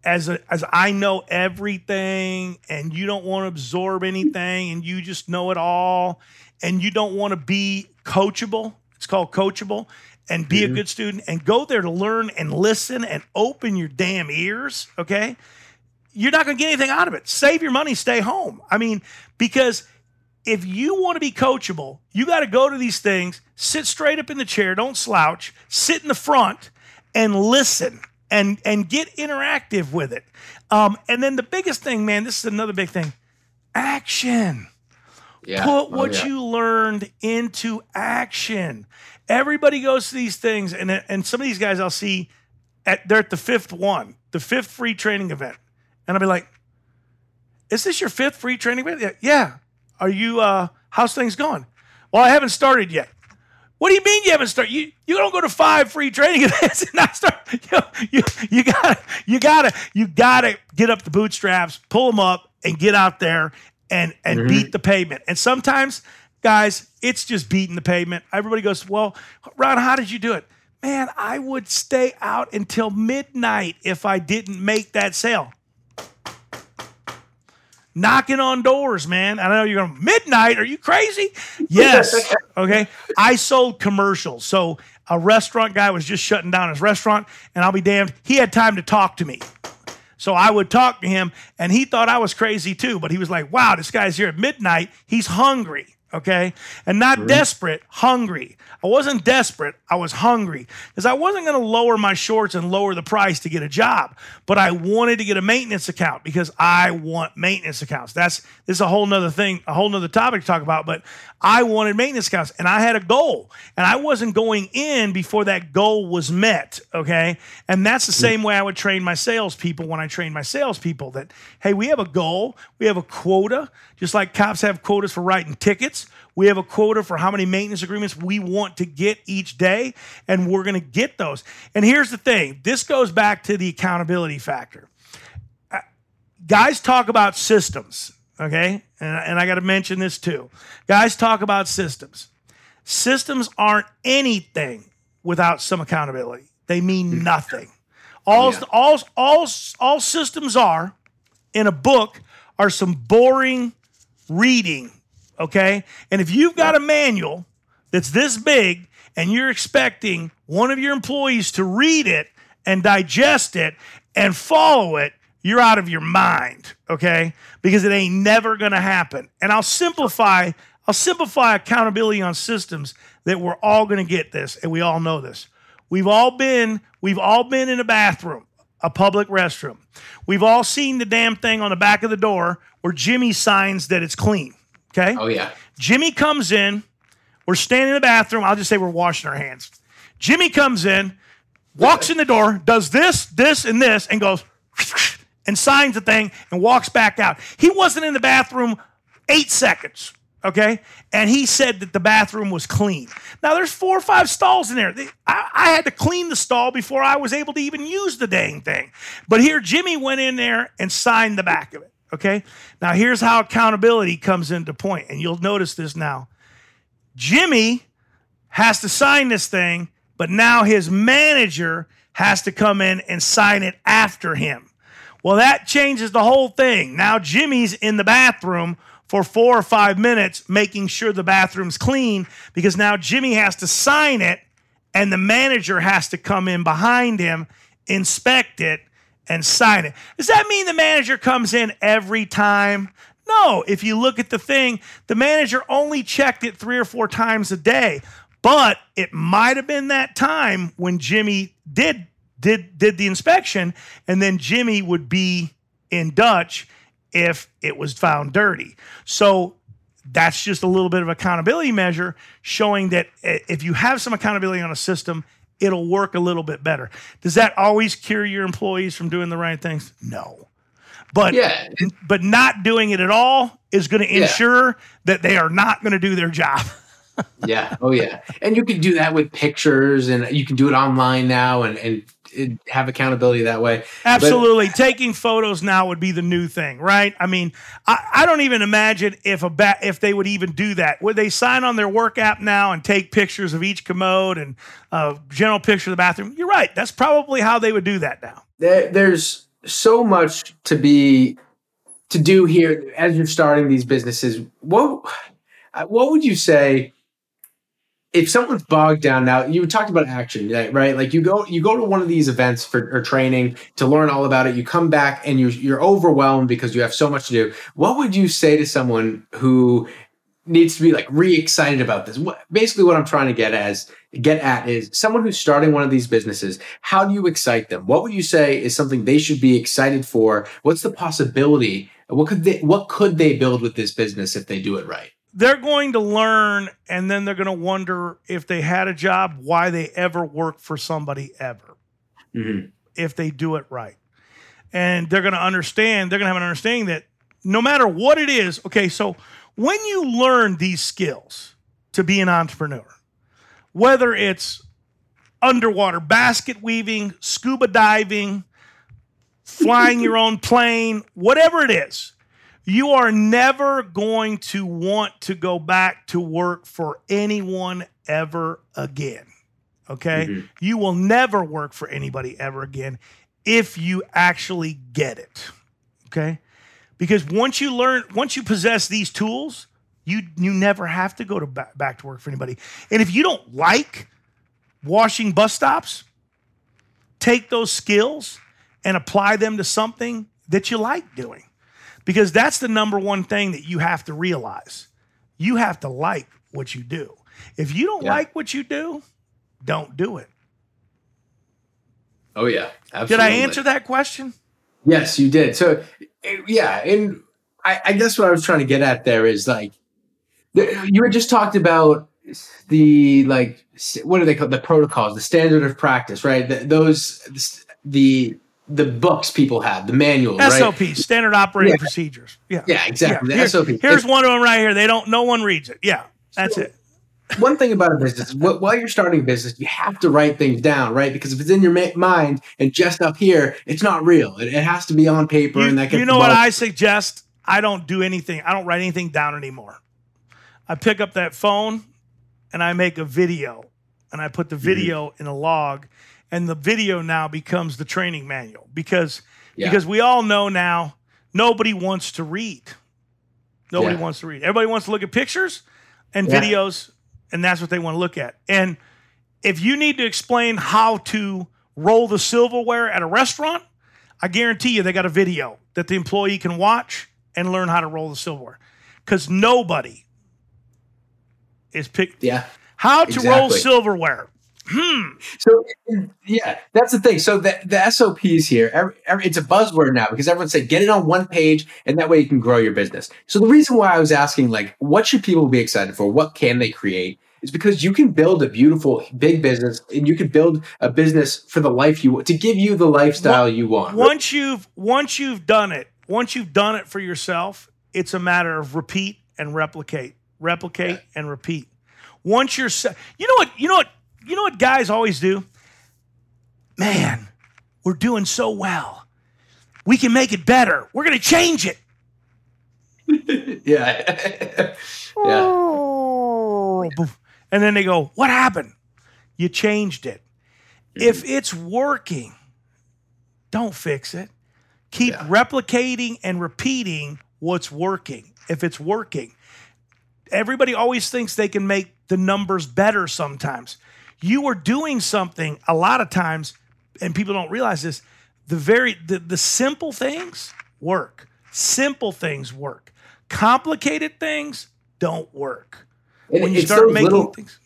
as a, as I know everything and you don't want to absorb anything and you just know it all and you don't want to be coachable. It's called coachable and be mm-hmm. a good student and go there to learn and listen and open your damn ears, okay? You're not going to get anything out of it. Save your money, stay home. I mean, because if you want to be coachable, you got to go to these things, sit straight up in the chair, don't slouch, sit in the front and listen and and get interactive with it. Um, and then the biggest thing, man, this is another big thing: action. Yeah. Put oh, what oh, yeah. you learned into action. Everybody goes to these things, and and some of these guys I'll see at they're at the fifth one, the fifth free training event, and I'll be like, "Is this your fifth free training event?" Yeah. Are you? uh How's things going? Well, I haven't started yet. What do you mean you haven't started? You you don't go to five free training events and not start. You, you, you gotta you gotta you gotta get up the bootstraps, pull them up, and get out there and and mm-hmm. beat the pavement. And sometimes, guys, it's just beating the pavement. Everybody goes, "Well, Ron, how did you do it?" Man, I would stay out until midnight if I didn't make that sale knocking on doors, man. I know you're going midnight. Are you crazy? Yes. okay. I sold commercials. So a restaurant guy was just shutting down his restaurant, and I'll be damned, he had time to talk to me. So I would talk to him, and he thought I was crazy too. But he was like, wow, this guy's here at midnight. He's hungry okay? And not mm-hmm. desperate, hungry. I wasn't desperate, I was hungry because I wasn't going to lower my shorts and lower the price to get a job, but I wanted to get a maintenance account because I want maintenance accounts. That's this is a whole nother thing, a whole nother topic to talk about, but I wanted maintenance accounts and I had a goal and I wasn't going in before that goal was met, okay? And that's the same way I would train my salespeople when I train my salespeople that, hey, we have a goal, we have a quota, just like cops have quotas for writing tickets. We have a quota for how many maintenance agreements we want to get each day, and we're going to get those. And here's the thing this goes back to the accountability factor. Uh, guys talk about systems, okay? And, and I got to mention this too. Guys talk about systems. Systems aren't anything without some accountability, they mean nothing. All, yeah. all, all, all systems are in a book are some boring reading okay? And if you've got a manual that's this big and you're expecting one of your employees to read it and digest it and follow it, you're out of your mind, okay? Because it ain't never going to happen. And I'll simplify I'll simplify accountability on systems that we're all going to get this and we all know this. We've all been we've all been in a bathroom. a public restroom. We've all seen the damn thing on the back of the door where Jimmy signs that it's clean. Okay. Oh yeah. Jimmy comes in. We're standing in the bathroom. I'll just say we're washing our hands. Jimmy comes in, walks in the door, does this, this, and this, and goes and signs the thing and walks back out. He wasn't in the bathroom eight seconds. Okay. And he said that the bathroom was clean. Now there's four or five stalls in there. I, I had to clean the stall before I was able to even use the dang thing. But here, Jimmy went in there and signed the back of it. Okay. Now here's how accountability comes into point, And you'll notice this now. Jimmy has to sign this thing, but now his manager has to come in and sign it after him. Well, that changes the whole thing. Now Jimmy's in the bathroom for four or five minutes making sure the bathroom's clean because now Jimmy has to sign it and the manager has to come in behind him, inspect it, and sign it. Does that mean the manager comes in every time? No. If you look at the thing, the manager only checked it three or four times a day. But it might have been that time when Jimmy did did did the inspection, and then Jimmy would be in Dutch if it was found dirty. So that's just a little bit of accountability measure showing that if you have some accountability on a system, it'll work a little bit better. Does that always cure your employees from doing the right things? No. But Yeah. but not doing it at all is going to Yeah. ensure that they are not going to do their job. Yeah. Oh yeah. And you can do that with pictures, and you can do it online now, and and have accountability that way. Absolutely. Taking photos now would be the new thing, right? I mean, I, I don't even imagine if a bat if they would even do that. Would they sign on their work app now and take pictures of each commode and uh, general picture of the bathroom? You're right. That's probably how they would do that now. there, there's so much to be to do here as you're starting these businesses. What what would you say if someone's bogged down now? You talked about action, right? Like you go you go to one of these events for or training to learn all about it. You come back and you you're overwhelmed because you have so much to do. What would you say to someone who needs to be like re-excited about this. What, basically, what I'm trying to get as get at is someone who's starting one of these businesses. How do you excite them? What would you say is something they should be excited for? What's the possibility? What could they What could they build with this business if they do it right? They're going to learn and then they're going to wonder if they had a job, why they ever worked for somebody ever. Mhm. if they do it right. And they're going to understand, they're going to have an understanding that no matter what it is, okay, so when you learn these skills to be an entrepreneur, whether it's underwater basket weaving, scuba diving, flying your own plane, whatever it is, you are never going to want to go back to work for anyone ever again. Okay? Mhm. You will never work for anybody ever again if you actually get it. Okay? Because once you learn, once you possess these tools, you you never have to go to back, back to work for anybody. And if you don't like washing bus stops, take those skills and apply them to something that you like doing. Because that's the number one thing that you have to realize. You have to like what you do. If you don't Yeah. like what you do, don't do it. Oh yeah, Did. I answer that question? Yes, you did. So, yeah, and I, I guess what I was trying to get at there is like you had just talked about the like what are they called the protocols, the standard of practice, right? The, those the the books people have, the manuals, right? SOPs, standard operating Yeah. procedures. Yeah. Yeah, exactly. Here- The SOP. Here's one of them right here. They don't. No one reads it. Yeah, that's So- it. one thing about a business while you're starting a business you have to write things down right because if it's in your ma- mind and just up here it's not real it, it has to be on paper You, and that gets you know what. I suggest? I don't do anything. I don't write anything down anymore. I pick up that phone and I make a video and I Mm-hmm. put the video in a log and the video now becomes the training manual because Yeah. because we all know now nobody wants to read. Nobody Yeah. wants to read. Everybody wants to look at pictures and Yeah. videos and that's what they want to look at. And if you need to explain how to roll the silverware at a restaurant, I guarantee you they got a video that the employee can watch and learn how to roll the silverware. Because nobody is picked yeah how to roll silverware. Hmm. So yeah, that's the thing. So the, the SOPs here, every, every, it's a buzzword now because everyone say get it on one page, and that way you can grow your business. So the reason why I was asking, like, what should people be excited for? What can they create? Is because you can build a beautiful big business, and you can build a business for the life you want to give you the lifestyle you want. Once you've once you've done it, once you've done it for yourself, it's a matter of repeat and replicate, replicate Yeah. and repeat. Once you're, you know what, you know what, you know what guys always do. Man, we're doing so well. We can make it better. We're going to change it. yeah, yeah, And then they go, What happened? You changed it. Mm-hmm. If it's working, don't fix it. Keep Yeah. replicating and repeating what's working. If it's working, everybody always thinks they can make the numbers better sometimes. You are doing something a lot of times, and people don't realize this. The very the, the simple things work. Simple things work. Complicated things don't work. And When you start making little, things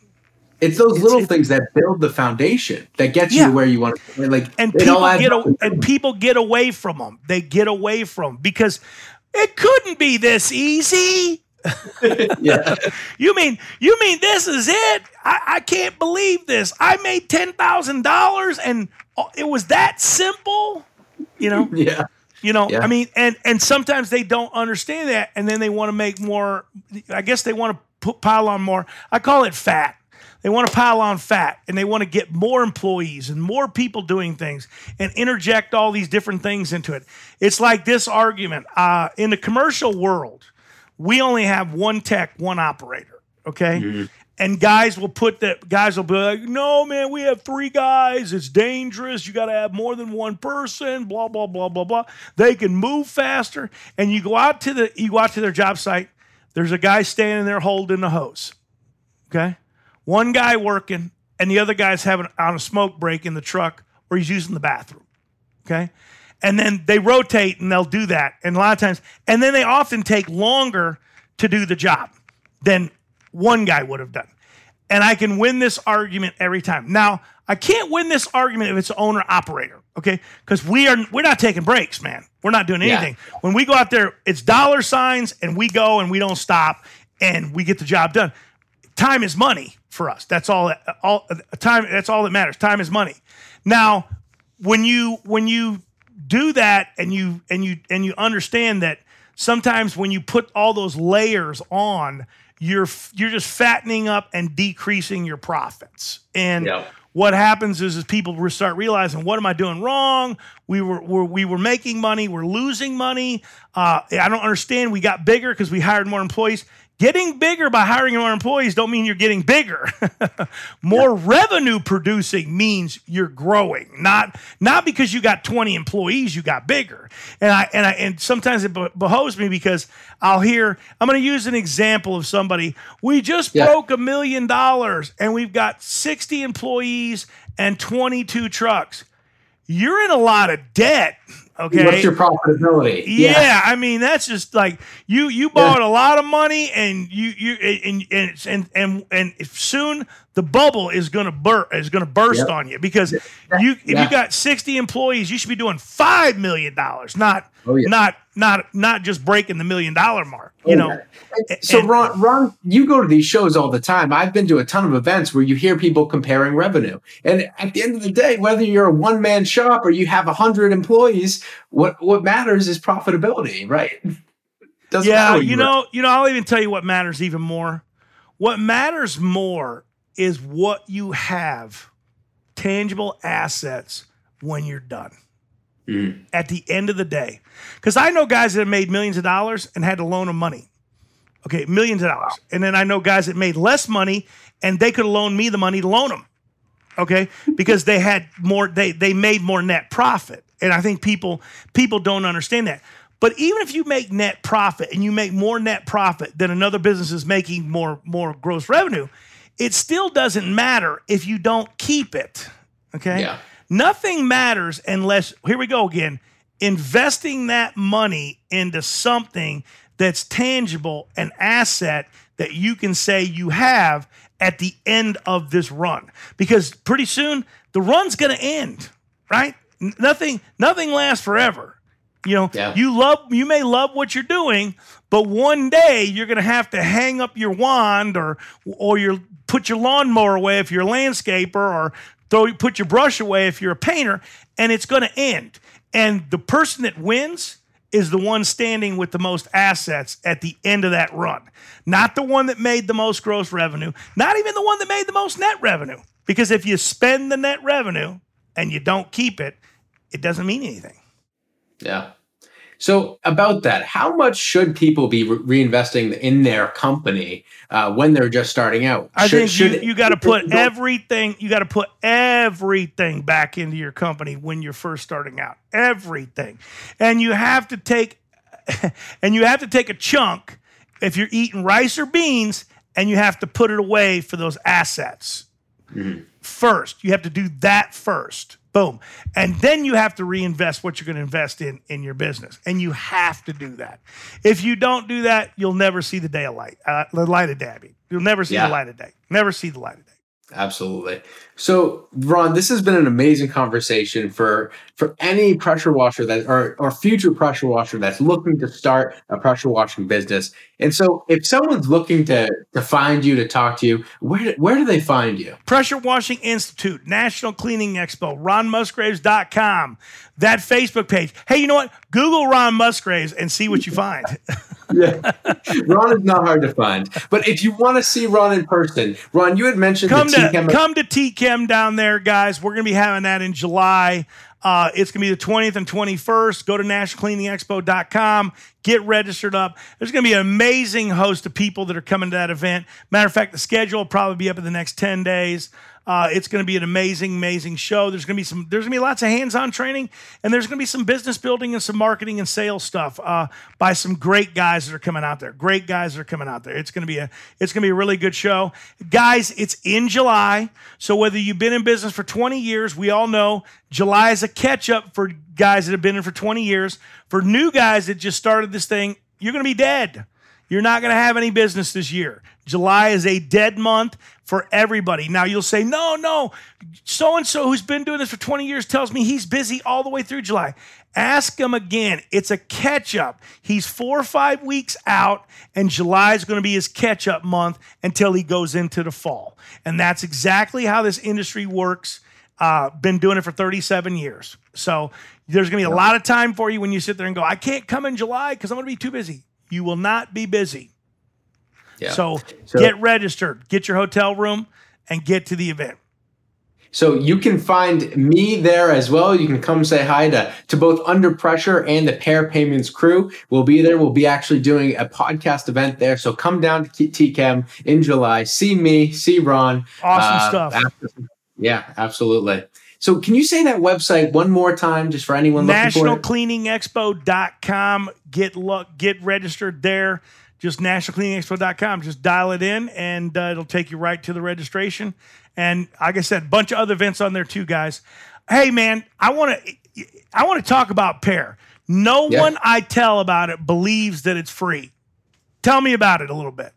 it's those It's- little it's- things that build the foundation that gets Yeah. you where you want to. Like, and people get a, and people get away from them. They get away from because it couldn't be this easy. yeah, You mean you mean this is it? I, I can't believe this. I made ten thousand dollars and it was that simple. You know, yeah, you know. Yeah. I mean, and and sometimes they don't understand that, and then they want to make more. I guess they want to put pile on more. I call it fat. They want to pile on fat, and they want to get more employees and more people doing things, and interject all these different things into it. It's like this argument uh, in the commercial world. We only have one tech, one operator. Okay. Mm-hmm. And guys will put that guys will be like, no, man, we have three guys. It's dangerous. You got to have more than one person, blah, blah, blah, blah, blah. They can move faster. And you go out to the you go out to their job site, there's a guy standing there holding the hose. Okay. One guy working, and the other guy's having on a smoke break in the truck, or he's using the bathroom. Okay. And then they rotate and they'll do that. And a lot of times, and then they often take longer to do the job than one guy would have done. And I can win this argument every time. Now, I can't win this argument if it's owner operator, okay? Because we are we're not taking breaks, man. We're not doing Yeah. anything. When we go out there, it's dollar signs and we go and we don't stop and we get the job done. Time is money for us. That's all that all time that's all that matters. Time is money. Now, when you when you do that and you and you and you understand that sometimes when you put all those layers on you're you're just fattening up and decreasing your profits. And Yeah. what happens is, is people start realizing what am i doing wrong? We were, we're, we were making money we're losing money. Uh, i don't understand. We got bigger because we hired more employees getting bigger by hiring more employees don't mean you're getting bigger. More revenue producing means you're growing not not because you got 20 employees you got bigger. And i and i and sometimes it behoves me because i'll hear i'm going to use an example of somebody. We just Yeah. broke a million dollars and we've got 60 employees and 22 trucks. You're in a lot of debt okay What's your profitability? yeah, I mean that's just like you you borrowed a lot of money and you you and and it's- and and, and soon the bubble is gonna bur- is gonna burst Yep. on you because you if Yeah. you got sixty employees you should be doing five million dollars not Oh, yeah. not not not just breaking the million dollar mark you know Okay. So and- Ron, Ron, you go to these shows all the time. I've been to a ton of events where you hear people comparing revenue, and at the end of the day, whether you're a one man shop or you have a hundred employees, what what matters is profitability, right? Doesn't yeah matter you know you know I'll even tell you what matters even more what matters more is what you have tangible assets when you're done Mm. at the end of the day. Because I know guys that have made millions of dollars and had to loan them money. Okay, millions of dollars. And then I know guys that made less money and they could loan me the money to loan them. Okay, because they had more, they they made more net profit. And I think people people don't understand that. But even if you make net profit and you make more net profit than another business is making more more gross revenue, it still doesn't matter if you don't keep it. Okay. Yeah. Nothing matters unless, here we go again, investing that money into something that's tangible, an asset that you can say you have, at the end of this run because pretty soon the run's going to end, right? Nothing nothing lasts forever. You know, Yeah. you love you may love what you're doing, but one day you're going to have to hang up your wand or or your put your lawnmower away if you're a landscaper or throw put your brush away if you're a painter and it's going to end. And the person that wins is the one standing with the most assets at the end of that run. Not the one that made the most gross revenue, not even the one that made the most net revenue. Because if you spend the net revenue and you don't keep it, it doesn't mean anything. Yeah. So about that, how much should people be re- reinvesting in their company uh, when they're just starting out? I Should- think you, should- you got to put everything you got to put everything back into your company when you're first starting out. Everything. And you have to take and you have to take a chunk if you're eating rice or beans and you have to put it away for those assets. First, you have to do that first. Boom. And then you have to reinvest what you're going to invest in in your business. And you have to do that. If you don't do that, you'll never see the day of light, uh, the light of day. You'll never see Yeah. the light of day. Never see the light of day. Absolutely. So, Ron, this has been an amazing conversation for for any pressure washer that or or future pressure washer that's looking to start a pressure washing business. And so, if someone's looking to to find you to talk to you, where do- where do they find you? Pressure Washing Institute, National Cleaning Expo, ronmusgraves.com, that Facebook page. Hey, you know what? Google Ron Musgraves and see what you find. Yeah, Ron is not hard to find. But if you want to see Ron in person, Ron, you had mentioned come to TChem come to TChem down there, guys. We're going to be having that in July. Uh, it's going to be the 20th and 21st. Go to nationalcleaningexpo.com. Get registered up. There's going to be an amazing host of people that are coming to that event. Matter of fact, the schedule will probably be up in the next 10 days. Uh, it's going to be an amazing, amazing show. There's going to be some. There's going to be lots of hands-on training, and there's going to be some business building and some marketing and sales stuff uh, by some great guys that are coming out there. Great guys that are coming out there. It's going to be a. It's going to be a really good show, guys. It's in July, so whether you've been in business for 20 years, we all know July is a catch-up for guys that have been in for 20 years. For new guys that just started this thing, you're going to be dead. You're not going to have any business this year. July is a dead month for everybody. Now you'll say, no, no, so and so who's been doing this for 20 years tells me he's busy all the way through July. Ask him again. It's a catch up. He's four or five weeks out, and July is going to be his catch up month until he goes into the fall. And that's exactly how this industry works. Uh, been doing it for 37 years. So there's going to be a lot of time for you when you sit there and go, I can't come in July because I'm going to be too busy. You will not be busy. Yeah. So, So- get registered, get your hotel room, and get to the event. So you can find me there as well. You can come say hi to, to both Under Pressure and the Pair Payments crew. We'll be there. We'll be actually doing a podcast event there. So come down to TChem in July. See me, see Ron. Awesome Uh, stuff. after- yeah, absolutely. So can you say that website one more time just for anyone looking for it? NationalCleaningExpo.com. Get look, get registered there. Just nationalcleaningexpo.com. Just dial it in, and uh, it'll take you right to the registration. And like I said, a bunch of other events on there too, guys. Hey, man, I want to I want to talk about Pair. No Yeah. one I tell about it believes that it's free. Tell me about it a little bit.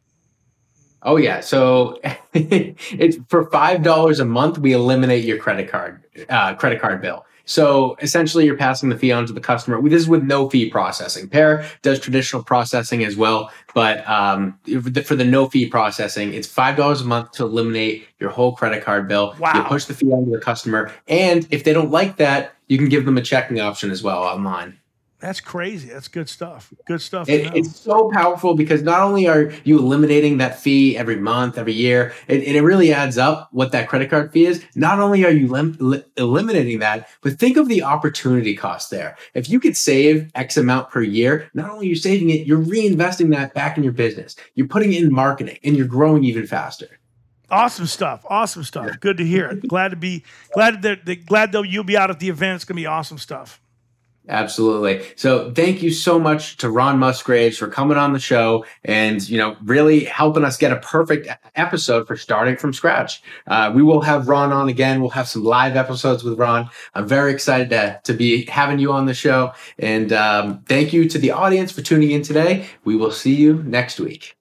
Oh yeah. So it's for five dollars a month, we eliminate your credit card uh, credit card bill. So essentially, you're passing the fee on to the customer. This is with no fee processing. Pair does traditional processing as well, but um, for the no fee processing, it's five dollars a month to eliminate your whole credit card bill. Wow. You push the fee on to the customer, and if they don't like that, you can give them a checking option as well online. That's crazy. That's good stuff. Good stuff. It, it's so powerful because not only are you eliminating that fee every month, every year, and it really adds up what that credit card fee is. Not only are you lim- li- eliminating that, but think of the opportunity cost there. If you could save X amount per year, not only are you saving it, you're reinvesting that back in your business. You're putting it in marketing and you're growing even faster. Awesome stuff. Awesome stuff. Good to hear it. Glad to be glad that, that glad that you'll be out at the event. It's gonna be awesome stuff. Absolutely. So thank you so much to Ron Musgraves for coming on the show and, you know, really helping us get a perfect episode for starting from scratch. Uh, we will have Ron on again. We'll have some live episodes with Ron. I'm very excited to, to be having you on the show. And um, thank you to the audience for tuning in today. We will see you next week.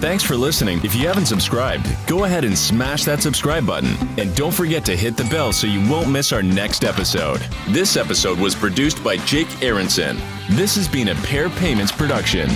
Thanks for listening. If you haven't subscribed, go ahead and smash that subscribe button. And don't forget to hit the bell so you won't miss our next episode. This episode was produced by Jake Aronson. This has been a Pair Payments production.